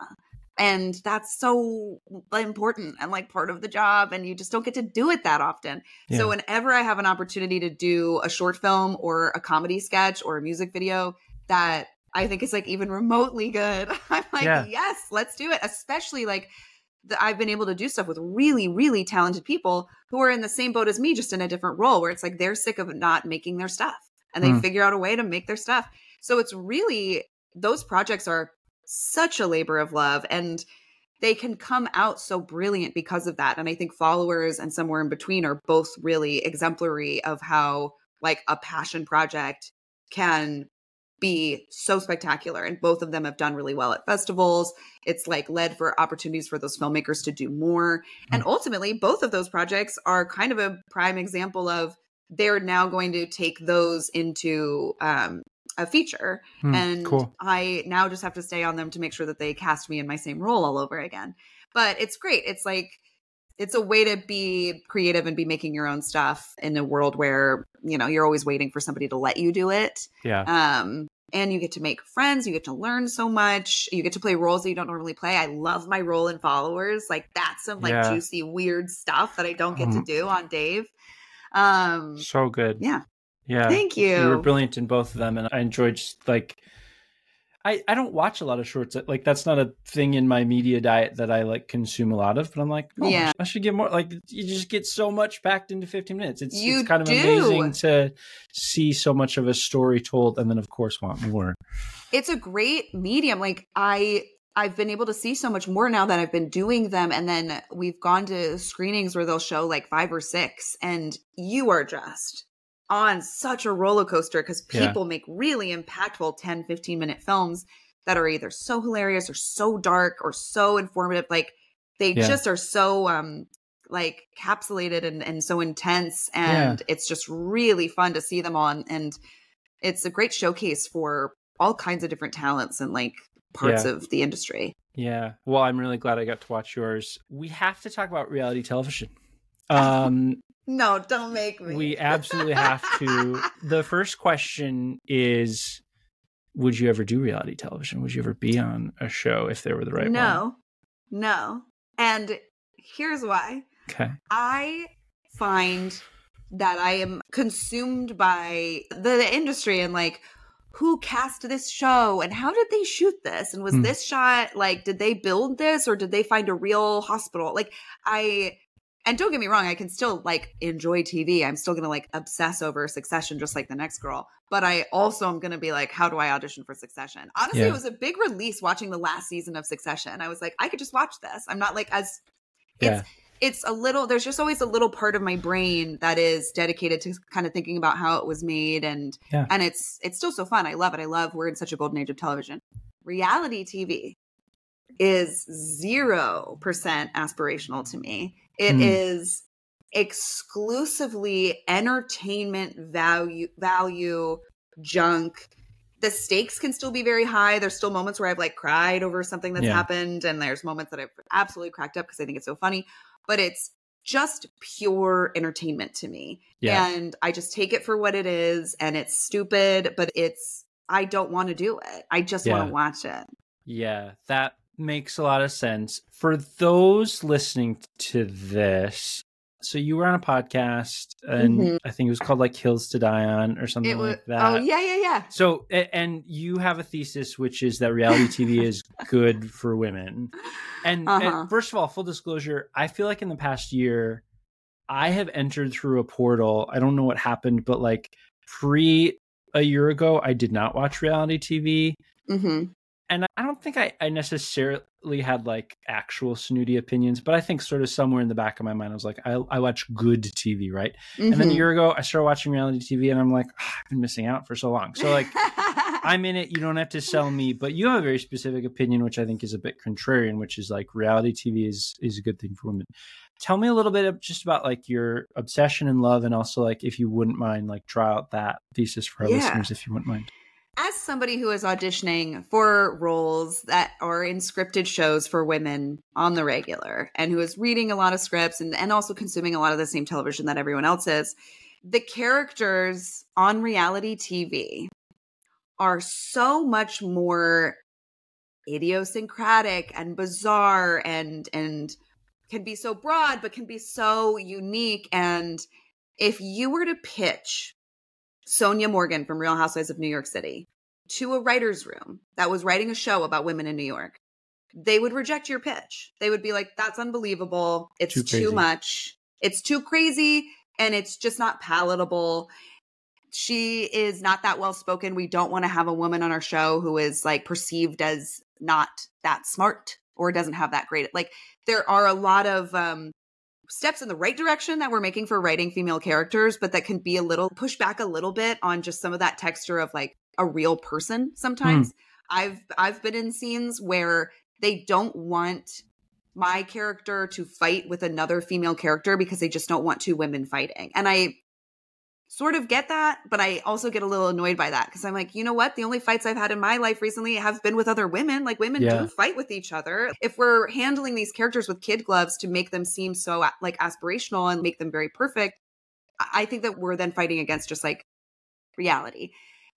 And that's so important and like part of the job. And you just don't get to do it that often. Yeah. So, whenever I have an opportunity to do a short film or a comedy sketch or a music video that I think is like even remotely good, I'm like, Yeah. yes, let's do it. Especially like the, I've been able to do stuff with really, really talented people who are in the same boat as me, just in a different role, where it's like they're sick of not making their stuff and they Hmm. figure out a way to make their stuff. So it's really, those projects are such a labor of love and they can come out so brilliant because of that. And I think followers and somewhere in between are both really exemplary of how like a passion project can be so spectacular and both of them have done really well at festivals. It's like led for opportunities for those filmmakers to do more. And ultimately both of those projects are kind of a prime example of they're now going to take those into um, a feature. Hmm, and cool. i now just have to stay on them to make sure that they cast me in my same role all over again. But it's great. It's like it's a way to be creative and be making your own stuff in a world where you know you're always waiting for somebody to let you do it Yeah. um and you get to make friends you get to learn so much you get to play roles that you don't normally play i love my role in followers like that's some like Yeah. juicy weird stuff that i don't get to Mhm. do on dave um So good. yeah Yeah. thank you You were brilliant in both of them, and I enjoyed just like. I, I don't watch a lot of shorts. Like that's not a thing in my media diet that I like consume a lot of. But I'm like, oh, Yeah. I should get more. Like you just get so much packed into 15 minutes. It's You it's kind of do. amazing to see so much of a story told, and then of course want more. it's a great medium like i i've been able to see so much more now that i've been doing them and then we've gone to screenings where they'll show like five or six and you are just on such a roller coaster because Yeah. people make really impactful 10 15 minute films that are either so hilarious or so dark or so informative like they Yeah. just are so um like capsulated and, and so intense and it's just really fun to see them on and it's a great showcase for all kinds of different talents and like parts Yeah. of the industry. Yeah. Well, I'm really glad I got to watch yours. We have to talk about reality television. Um, No, don't make me. we absolutely have to. The first question is Would you ever do reality television? Would you ever be on a show if there were the right one? no, no. And here's why Okay. I find that I am consumed by the industry and like, who cast this show and how did they shoot this? And was Hmm. this shot like, did they build this or did they find a real hospital? Like, I, and don't get me wrong, I can still like enjoy TV. I'm still gonna like obsess over Succession just like the next girl. But I also am gonna be like, how do I audition for Succession? Honestly, Yeah. it was a big release watching the last season of Succession. I was like, I could just watch this. I'm not like as Yeah. it's a little there's just always a little part of my brain that is dedicated to kind of thinking about how it was made and Yeah. and it's it's still so fun i love it i love we're in such a golden age of television reality tv is 0% aspirational to me It Hmm. is exclusively entertainment value value junk the stakes can still be very high there's still moments where i've like cried over something that's Yeah. happened and there's moments that i've absolutely cracked up because i think it's so funny but it's just pure entertainment to me Yeah. and i just take it for what it is and it's stupid but it's i don't want to do it i just want to watch it Yeah, that makes a lot of sense. For those listening to this, so you were on a podcast and Mhm. I think it was called like Hills to Die On or something was like that. oh yeah yeah yeah So, and you have a thesis which is that reality TV is good for women. And, and Uh-huh. first of all, full disclosure, I feel like in the past year, I have entered through a portal. I don't know what happened, but like pre a year ago, I did not watch reality TV. hmm And I don't think I, I necessarily had like actual snooty opinions, but I think sort of somewhere in the back of my mind, I was like, I, I watch good TV, right? And Mm-hmm. then a year ago, I started watching reality TV and I'm like, "Ah, I've been missing out for so long. So, like, I'm in it. You don't have to sell me, but you have a very specific opinion, which I think is a bit contrarian, which is like reality TV is is a good thing for women. Tell me a little bit of just about like your obsession and love, and also like if you wouldn't mind, like draw out that thesis for our Yeah. listeners, if you wouldn't mind. As somebody who is auditioning for roles that are in scripted shows for women on the regular and who is reading a lot of scripts and, and also consuming a lot of the same television that everyone else is, the characters on reality TV are so much more idiosyncratic and bizarre and and can be so broad but can be so unique. And if you were to pitch Sonja Morgan from Real Housewives of New York City to a writer's room that was writing a show about women in New York, they would reject your pitch. They would be like, that's unbelievable. It's too, too much. It's too crazy and it's just not palatable. She is not that well spoken. We don't want to have a woman on our show who is like perceived as not that smart or doesn't have that great. Like there are a lot of um steps in the right direction that we're making for writing female characters, but that can be a little push back a little bit on just some of that texture of like a real person sometimes. Mm. I've I've been in scenes where they don't want my character to fight with another female character because they just don't want two women fighting. And I sort of get that, but I also get a little annoyed by that because I'm like, you know what? The only fights I've had in my life recently have been with other women. Like women yeah. do fight with each other. If we're handling these characters with kid gloves to make them seem so like aspirational and make them very perfect, I think that we're then fighting against just like reality.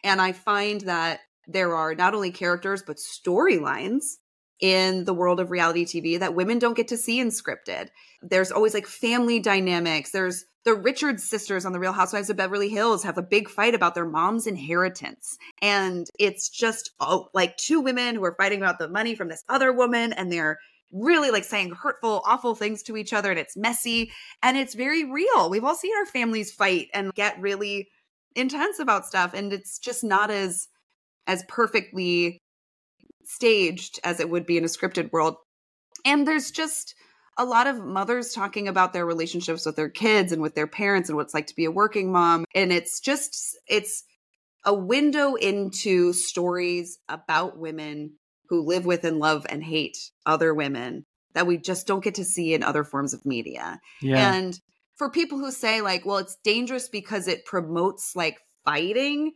And I find that there are not only characters but storylines in the world of reality TV that women don't get to see in scripted. There's always like family dynamics. There's the Richards sisters on the Real Housewives of Beverly Hills have a big fight about their mom's inheritance. And it's just oh, like two women who are fighting about the money from this other woman and they're really like saying hurtful, awful things to each other and it's messy and it's very real. We've all seen our families fight and get really intense about stuff and it's just not as as perfectly staged as it would be in a scripted world. And there's just a lot of mothers talking about their relationships with their kids and with their parents and what it's like to be a working mom. And it's just, it's a window into stories about women who live with and love and hate other women that we just don't get to see in other forms of media. Yeah. And for people who say, like, well, it's dangerous because it promotes like fighting,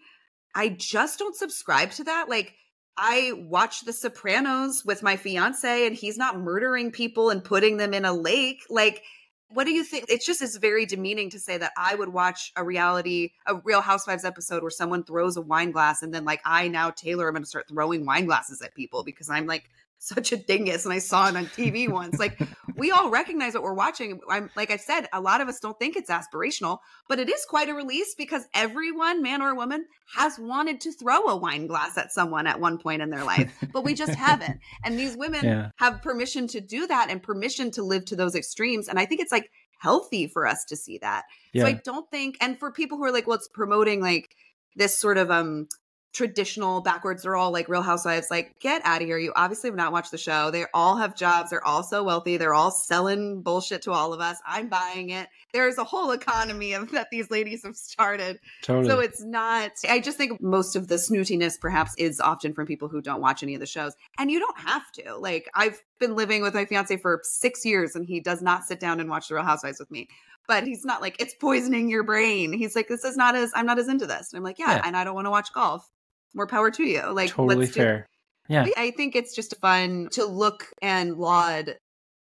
I just don't subscribe to that. Like, I watch The Sopranos with my fiance and he's not murdering people and putting them in a lake. Like, what do you think? It's just it's very demeaning to say that I would watch a reality, a Real Housewives episode where someone throws a wine glass and then like I now Taylor, I'm going to start throwing wine glasses at people because I'm like such a dingus and I saw it on TV once. Like we all recognize what we're watching. I'm like I said, a lot of us don't think it's aspirational, but it is quite a release because everyone, man or woman, has wanted to throw a wine glass at someone at one point in their life, but we just haven't. And these women yeah. have permission to do that and permission to live to those extremes. And I think it's like healthy for us to see that. Yeah. So I don't think and for people who are like, well, it's promoting like this sort of um traditional backwards they're all like real housewives like get out of here you obviously have not watched the show. They all have jobs they're all so wealthy they're all selling bullshit to all of us. I'm buying it. There's a whole economy of that these ladies have started. Totally. so it's not i just think most of the snootiness perhaps is often from people who don't watch any of the shows. And you don't have to. Like i've been living with my fiance for six years and he does not sit down and watch the real housewives with me. But he's not like it's poisoning your brain. He's like this is not as i'm not as into this. And i'm like yeah, yeah. and i don't want to watch golf more power to you. Like totally fair. Do, yeah. I think it's just fun to look and laud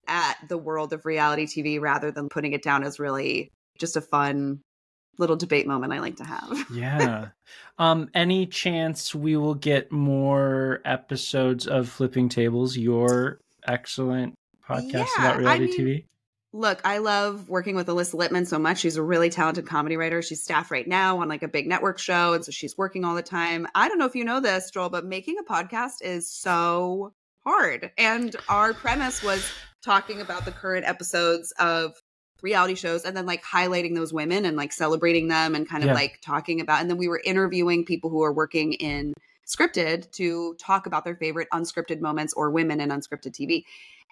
at the world of reality TV rather than putting it down as really just a fun little debate moment I like to have. yeah. Um any chance we will get more episodes of Flipping Tables, your excellent podcast yeah, about reality I mean, TV? Look, I love working with Alyssa Littman so much. She's a really talented comedy writer. She's staff right now on like a big network show. And so she's working all the time. I don't know if you know this, Joel, but making a podcast is so hard. And our premise was talking about the current episodes of reality shows and then like highlighting those women and like celebrating them and kind of yeah. like talking about and then we were interviewing people who are working in scripted to talk about their favorite unscripted moments or women in unscripted TV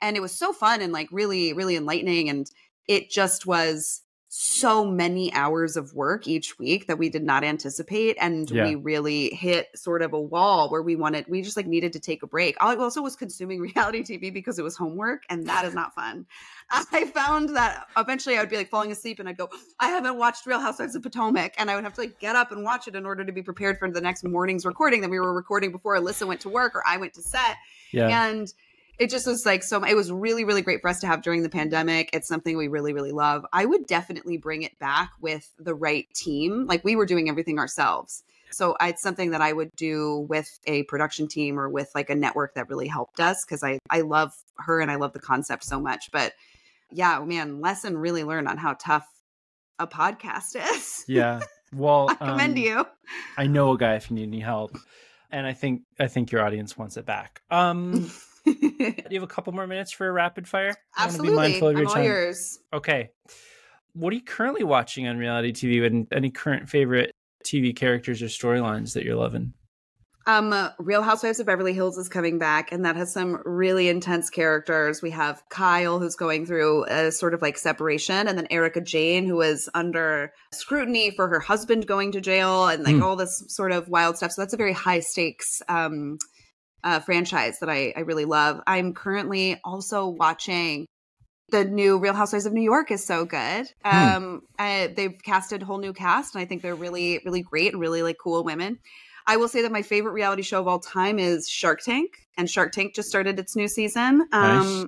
and it was so fun and like really really enlightening and it just was so many hours of work each week that we did not anticipate and Yeah. we really hit sort of a wall where we wanted we just like needed to take a break i also was consuming reality tv because it was homework and that is not fun i found that eventually i would be like falling asleep and i'd go i haven't watched real housewives of potomac and i would have to like get up and watch it in order to be prepared for the next morning's recording that we were recording before alyssa went to work or i went to set Yeah. and it just was like so it was really really great for us to have during the pandemic it's something we really really love i would definitely bring it back with the right team like we were doing everything ourselves so it's something that i would do with a production team or with like a network that really helped us because i i love her and i love the concept so much but yeah man lesson really learned on how tough a podcast is yeah. Well, i commend um, you I know a guy if you need any help. And I think I think your audience wants it back. Um do you have a couple more minutes for a rapid fire? I wanna absolutely Be mindful of your i'm all time. yours Okay. What are you currently watching on reality TV and any current favorite TV characters or storylines that you're loving? Um, uh, Real Housewives of Beverly Hills is coming back, and that has some really intense characters. We have Kyle, who's going through a sort of like separation, and then Erika Jayne, who is under scrutiny for her husband going to jail, and like Hmm. all this sort of wild stuff. So that's a very high stakes um, uh, franchise that I, I really love. I'm currently also watching the new Real Housewives of New York is so good. Hmm. Um, I, they've casted a whole new cast, and I think they're really, really great and really like cool women. I will say that my favorite reality show of all time is Shark Tank, and Shark Tank just started its new season. Um, Nice.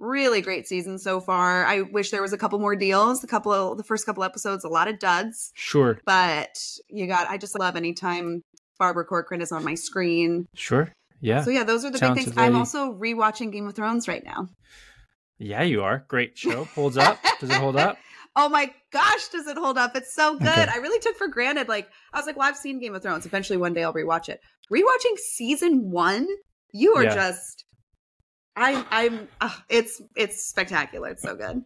Really great season so far. I wish there was a couple more deals. The couple, of, the first couple episodes, a lot of duds, Sure. but you got. I just love anytime Barbara Corcoran is on my screen. Sure. Yeah. So yeah, those are the big Talented things. I'm also rewatching Game of Thrones right now. Yeah, you are. Great show. Holds up. Does it hold up? Oh my gosh, does it hold up? It's so good. Okay. I really took for granted. Like, I was like, well, I've seen Game of Thrones. Eventually, one day I'll rewatch it. Rewatching season one, you are Yeah. just. I'm. I'm. ah, it's. It's spectacular. It's so good.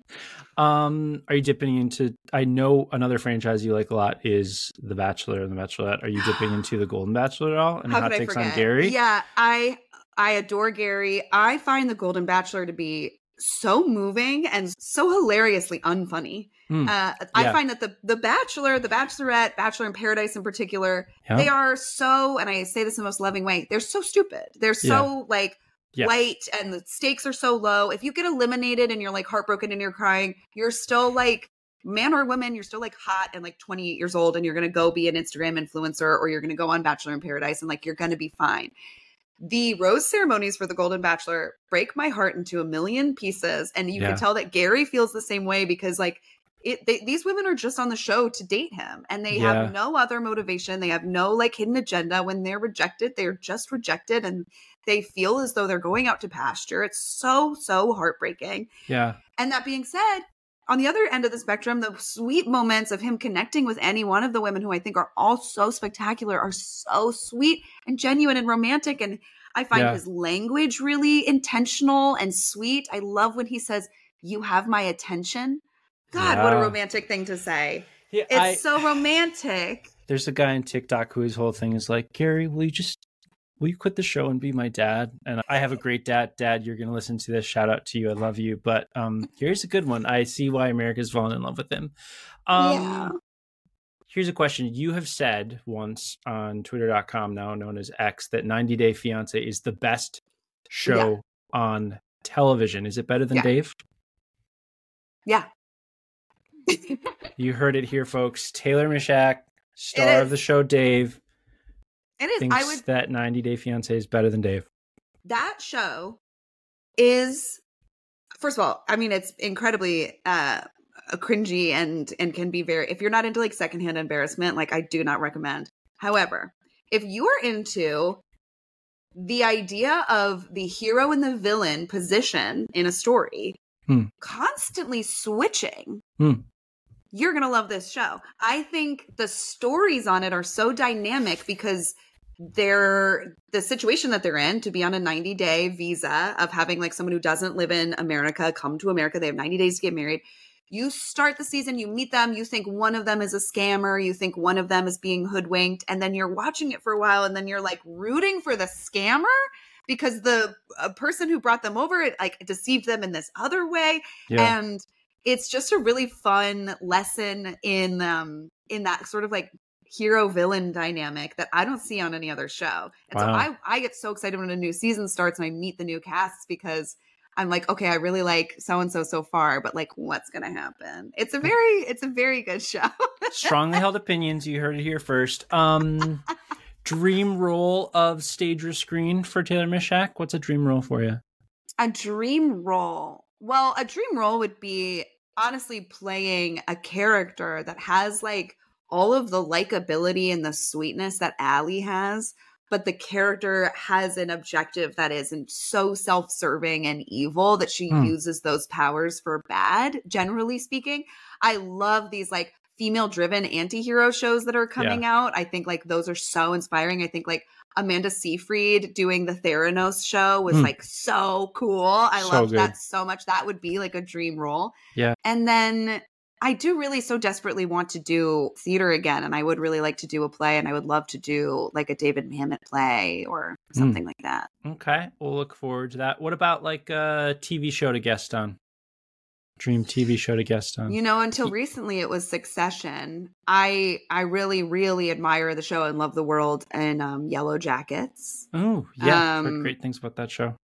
Um, are you dipping into I know another franchise you like a lot is The Bachelor and The Bachelorette. Are you dipping into The Golden Bachelor at all? And How hot I takes on Gary? Yeah, I. I adore Gary. I find the Golden Bachelor to be so moving and so hilariously unfunny. Hmm. Uh, I Yeah. find that the the Bachelor, the Bachelorette, Bachelor in Paradise in particular, Yeah. they are so and i say this in the most loving way they're so stupid they're so like Yes. light and the stakes are so low if you get eliminated and you're like heartbroken and you're crying you're still like man or woman you're still like hot and like 28 years old and you're gonna go be an instagram influencer or you're gonna go on bachelor in paradise and like you're gonna be fine the rose ceremonies for the golden bachelor break my heart into a million pieces and you Yeah. can tell that gary feels the same way because like it, they, these women are just on the show to date him and they Yeah. have no other motivation they have no like hidden agenda when they're rejected they're just rejected and they feel as though they're going out to pasture it's so so heartbreaking Yeah. and that being said on the other end of the spectrum the sweet moments of him connecting with any one of the women who i think are all so spectacular are so sweet and genuine and romantic and i find Yeah. his language really intentional and sweet i love when he says you have my attention god what a romantic thing to say Yeah. it's I- so romantic there's a guy on TikTok who his whole thing is like, Gary, will you just will you quit the show and be my dad? And I have a great dad. Dad, you're gonna listen to this. Shout out to you. I love you. But um here's a good one. I see why America's fallen in love with him. Um Yeah. here's a question. You have said once on twitter.com, now known as X, that 90 Day Fiance is the best show on television. Is it better than Yeah. Dave? yeah You heard it here, folks. Taylor Misiak, star of the show Dave, it is thinks i would that 90 Day Fiance is better than Dave. that show is first of all i mean it's incredibly uh cringy and and can be very if you're not into like secondhand embarrassment like i do not recommend however if you are into the idea of the hero and the villain position in a story Hmm. constantly switching Hmm. you're gonna love this show i think the stories on it are so dynamic because they're the situation that they're in to be on a 90 day visa of having like someone who doesn't live in America come to America. They have 90 days to get married. You start the season, you meet them, you think one of them is a scammer, you think one of them is being hoodwinked, and then you're watching it for a while, and then you're like rooting for the scammer because the person who brought them over it like deceived them in this other way Yeah. and it's just a really fun lesson in um in that sort of like hero villain dynamic that I don't see on any other show. And Wow. so I I get so excited when a new season starts and I meet the new casts because I'm like, okay, I really like so and so so far, but like what's going to happen? It's a very it's a very good show. Strongly held opinions. You heard it here first. Um, dream role of stage or screen for Taylor Misiak. What's a dream role for you? A dream role. Well, a dream role would be honestly playing a character that has like all of the likability and the sweetness that Ally has, but the character has an objective that isn't so self-serving and evil that she Hmm. uses those powers for bad, generally speaking. I love these like female driven anti-hero shows that are coming out. I think like those are so inspiring. I think like Amanda Seyfried doing the Theranos show was Hmm. like so cool. I So love that so much. That would be like a dream role. Yeah. And then I do really so desperately want to do theater again. And I would really like to do a play and I would love to do like a David Mamet play or Hmm. something like that. Okay, we'll look forward to that. What about like a TV show to guest on? Dream TV show to guest on. You know, until recently it was Succession. I I really, really admire the show and love the world and um Yellow Jackets. oh, yeah. Um, great things about that show.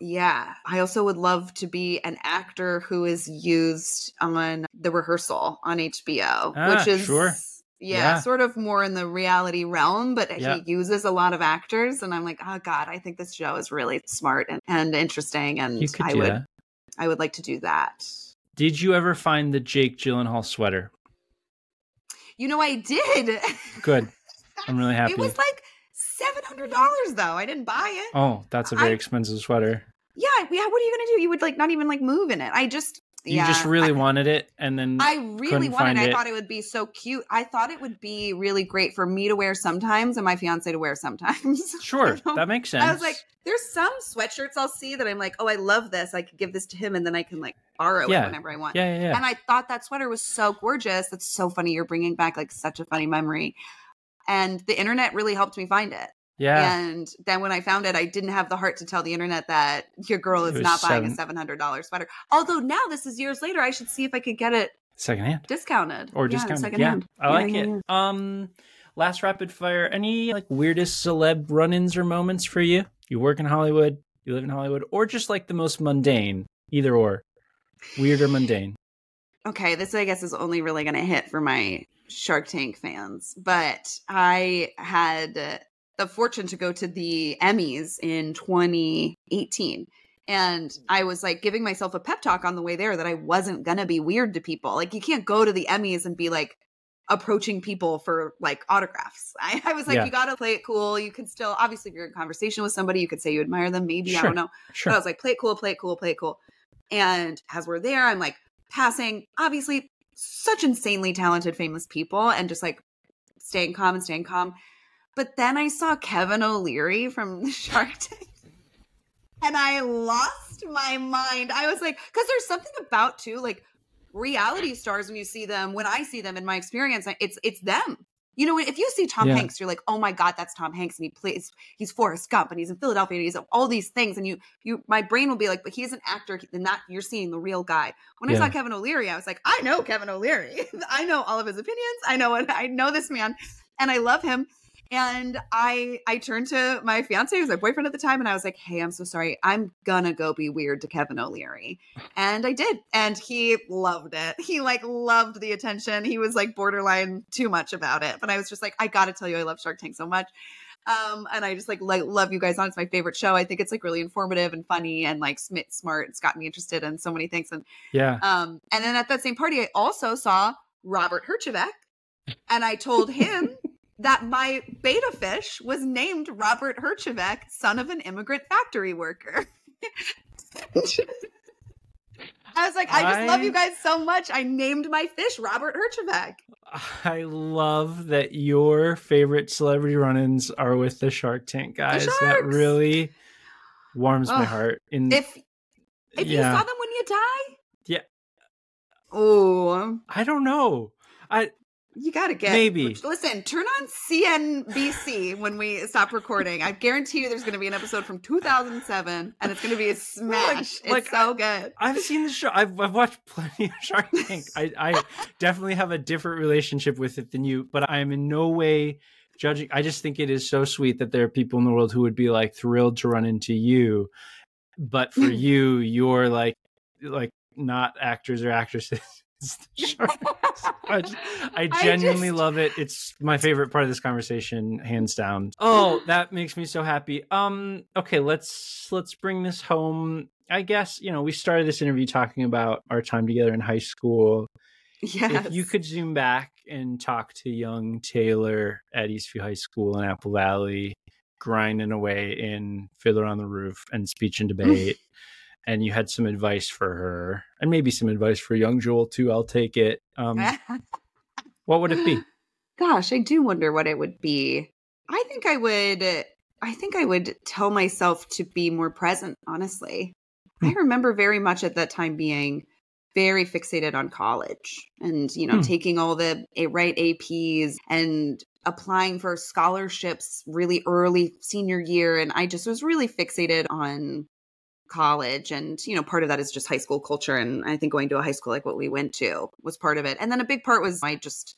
Yeah. I also would love to be an actor who is used on the rehearsal on HBO, Ah, which is sure. Yeah, Yeah. sort of more in the reality realm, but Yeah. he uses a lot of actors and I'm like, "Oh god, I think this show is really smart and, and interesting and I would that. I would like to do that." Did you ever find the Jake Gyllenhaal sweater? You know I did. Good. I'm really happy. It was like seven hundred dollars though. I didn't buy it. oh, that's a very I- expensive sweater. Yeah, yeah. What are you gonna do? You would like not even like move in it. I just You yeah, just really I, wanted it, and then I really wanted. it. I thought it would be so cute. I thought it would be really great for me to wear sometimes and my fiance to wear sometimes. sure, that makes sense. I was like, there's some sweatshirts I'll see that I'm like, oh, I love this. I could give this to him, and then I can like borrow Yeah. it whenever I want. yeah, yeah, yeah. And I thought that sweater was so gorgeous. That's so funny. You're bringing back like such a funny memory. And the internet really helped me find it. yeah. And then when I found it, I didn't have the heart to tell the internet that your girl is not buying a seven- hundred dollars sweater. Although now this is years later, I should see if I could get it Secondhand discounted or Yeah, discounted. Yeah, secondhand. I Yeah, like yeah, it. Um, last rapid fire. Any like weirdest celeb run-ins or moments for you? You work in Hollywood, you live in Hollywood, or just like the most mundane, either or, weird or mundane. Okay, this I guess is only really going to hit for my Shark Tank fans, but I had the fortune to go to the Emmys in 2018. And I was like giving myself a pep talk on the way there that I wasn't going to be weird to people. Like, you can't go to the Emmys and be like approaching people for like autographs. I, I was like, Yeah. you got to play it cool. You can still, obviously, if you're in conversation with somebody, you could say you admire them. Maybe, I don't know. Sure. But I was like, play it cool, play it cool, play it cool. And as we're there, I'm like passing, obviously, such insanely talented, famous people, and just like staying calm and staying calm. But then I saw Kevin O'Leary from Shark Tank. And I lost my mind. I was like, because there's something about too, like reality stars when you see them, when I see them in my experience, it's it's them. You know, if you see Tom Yeah. Hanks, you're like, oh my God, that's Tom Hanks. And he plays, he's Forrest Gump and he's in Philadelphia and he's all these things. And you, you, my brain will be like, but he's an actor and that you're seeing the real guy. When I saw Kevin O'Leary, I was like, I know Kevin O'Leary. I know all of his opinions. I know what, I know this man and I love him. And I, I turned to my fiance, who was my boyfriend at the time, and I was like, "Hey, I'm so sorry. I'm gonna go be weird to Kevin O'Leary," and I did, and he loved it. He like loved the attention. He was like borderline too much about it, but I was just like, "I gotta tell you, I love Shark Tank so much." Um, and I just like like love you guys on. It's my favorite show. I think it's like really informative and funny and like sm- smart. It's got me interested in so many things. And yeah. um, and then at that same party, I also saw Robert Herjavec, and I told him that my beta fish was named Robert Herjavec, son of an immigrant factory worker. I was like, I just love you guys so much. I named my fish Robert Herjavec. I love that your favorite celebrity run-ins are with the Shark Tank guys. That really warms my heart. In If if you saw them when you die, Yeah. Oh, I don't know. I You gotta get Maybe. Listen, turn on CNBC when we stop recording. I guarantee you, there's going to be an episode from 2007, and it's going to be a smash. like, it's so good. I've seen the show. I've, I've watched plenty of Shark Tank. I, I definitely have a different relationship with it than you, but I am in no way judging. I just think it is so sweet that there are people in the world who would be like thrilled to run into you. But for hmm. you, you're like, like not actors or actresses. I, just, I genuinely I just... love it. It's my favorite part of this conversation, hands down. Oh, that makes me so happy. Um, okay, let's let's bring this home. I guess you know we started this interview talking about our time together in high school. Yes. If you could zoom back and talk to young Taylor at Eastview High School in Apple Valley, grinding away in Fiddler on the Roof and speech and debate and you had some advice for her and maybe some advice for young Joel too. I'll take it. Um, what would it be? Gosh, I do wonder what it would be. I think I would I think I would tell myself to be more present, honestly. Hmm. I remember very much at that time being very fixated on college and, you know, hmm. taking all the right APs and applying for scholarships really early senior year and I just was really fixated on college and you know part of that is just high school culture and i think going to a high school like what we went to was part of it. And then a big part was i just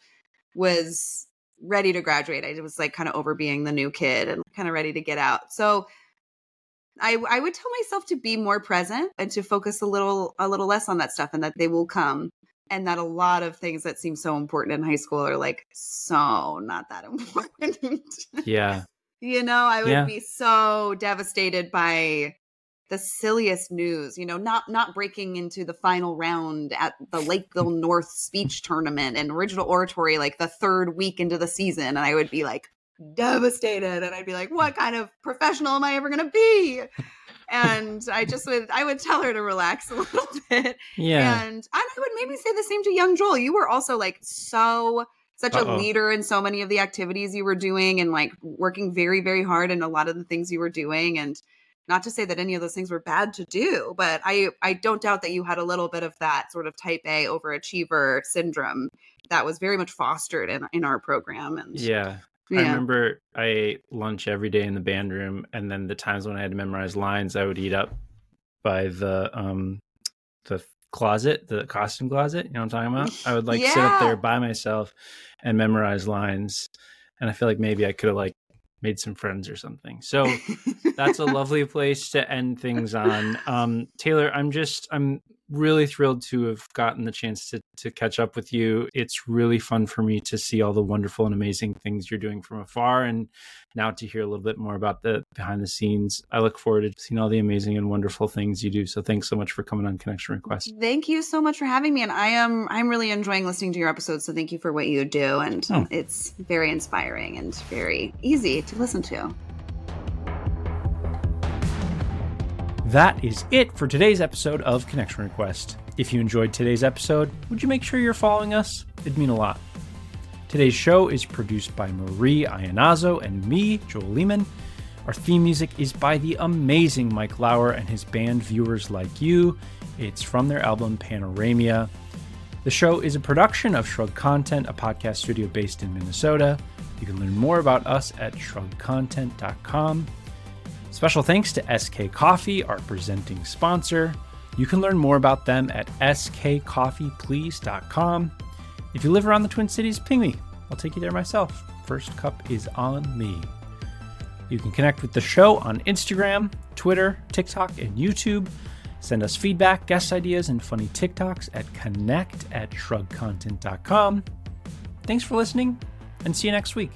was ready to graduate. I was like kind of over being the new kid and kind of ready to get out. So I, I would tell myself to be more present and to focus a little a little less on that stuff and that they will come and that a lot of things that seem so important in high school are like so not that important. Yeah. You know i would yeah. be so devastated by the silliest news, you know, not not breaking into the final round at the Lakeville North speech tournament and original oratory like the third week into the season and I would be like devastated and I'd be like what kind of professional am I ever going to be? And I just would I would tell her to relax a little bit. Yeah. And I would maybe say the same to young Joel. You were also like so such Uh-oh. a leader in so many of the activities you were doing and like working very very hard in a lot of the things you were doing and not to say that any of those things were bad to do but i i don't doubt that you had a little bit of that sort of type a overachiever syndrome that was very much fostered in in our program and yeah yeah. I remember I ate lunch every day in the band room, and then the times when I had to memorize lines, I would eat up by the um the closet, the costume closet. You know what I'm talking about? I would like yeah. sit up there by myself and memorize lines, and I feel like maybe I could have like made some friends or something. So that's a lovely place to end things on. Um, Taylor, I'm just I'm really thrilled to have gotten the chance to to catch up with you. It's really fun for me to see all the wonderful and amazing things you're doing from afar and now to hear a little bit more about the behind the scenes. I look forward to seeing all the amazing and wonderful things you do. So thanks so much for coming on Connection Request. Thank you so much for having me and I am I'm really enjoying listening to your episodes so thank you for what you do and oh. it's very inspiring and very easy to listen to. That is it for today's episode of Connection Request. If you enjoyed today's episode, would you make sure you're following us? It'd mean a lot. Today's show is produced by Marie Ionazzo and me, Joel Lehman. Our theme music is by the amazing Mike Lauer and his band Viewers Like You. It's from their album Panoramia. The show is a production of Shrug Content, a podcast studio based in Minnesota. You can learn more about us at shrugcontent.com. Special thanks to SK Coffee, our presenting sponsor. You can learn more about them at skcoffeeplease.com. If you live around the Twin Cities, ping me. I'll take you there myself. First cup is on me. You can connect with the show on Instagram, Twitter, TikTok, and YouTube. Send us feedback, guest ideas, and funny TikToks at connect at shrugcontent.com. Thanks for listening, and see you next week.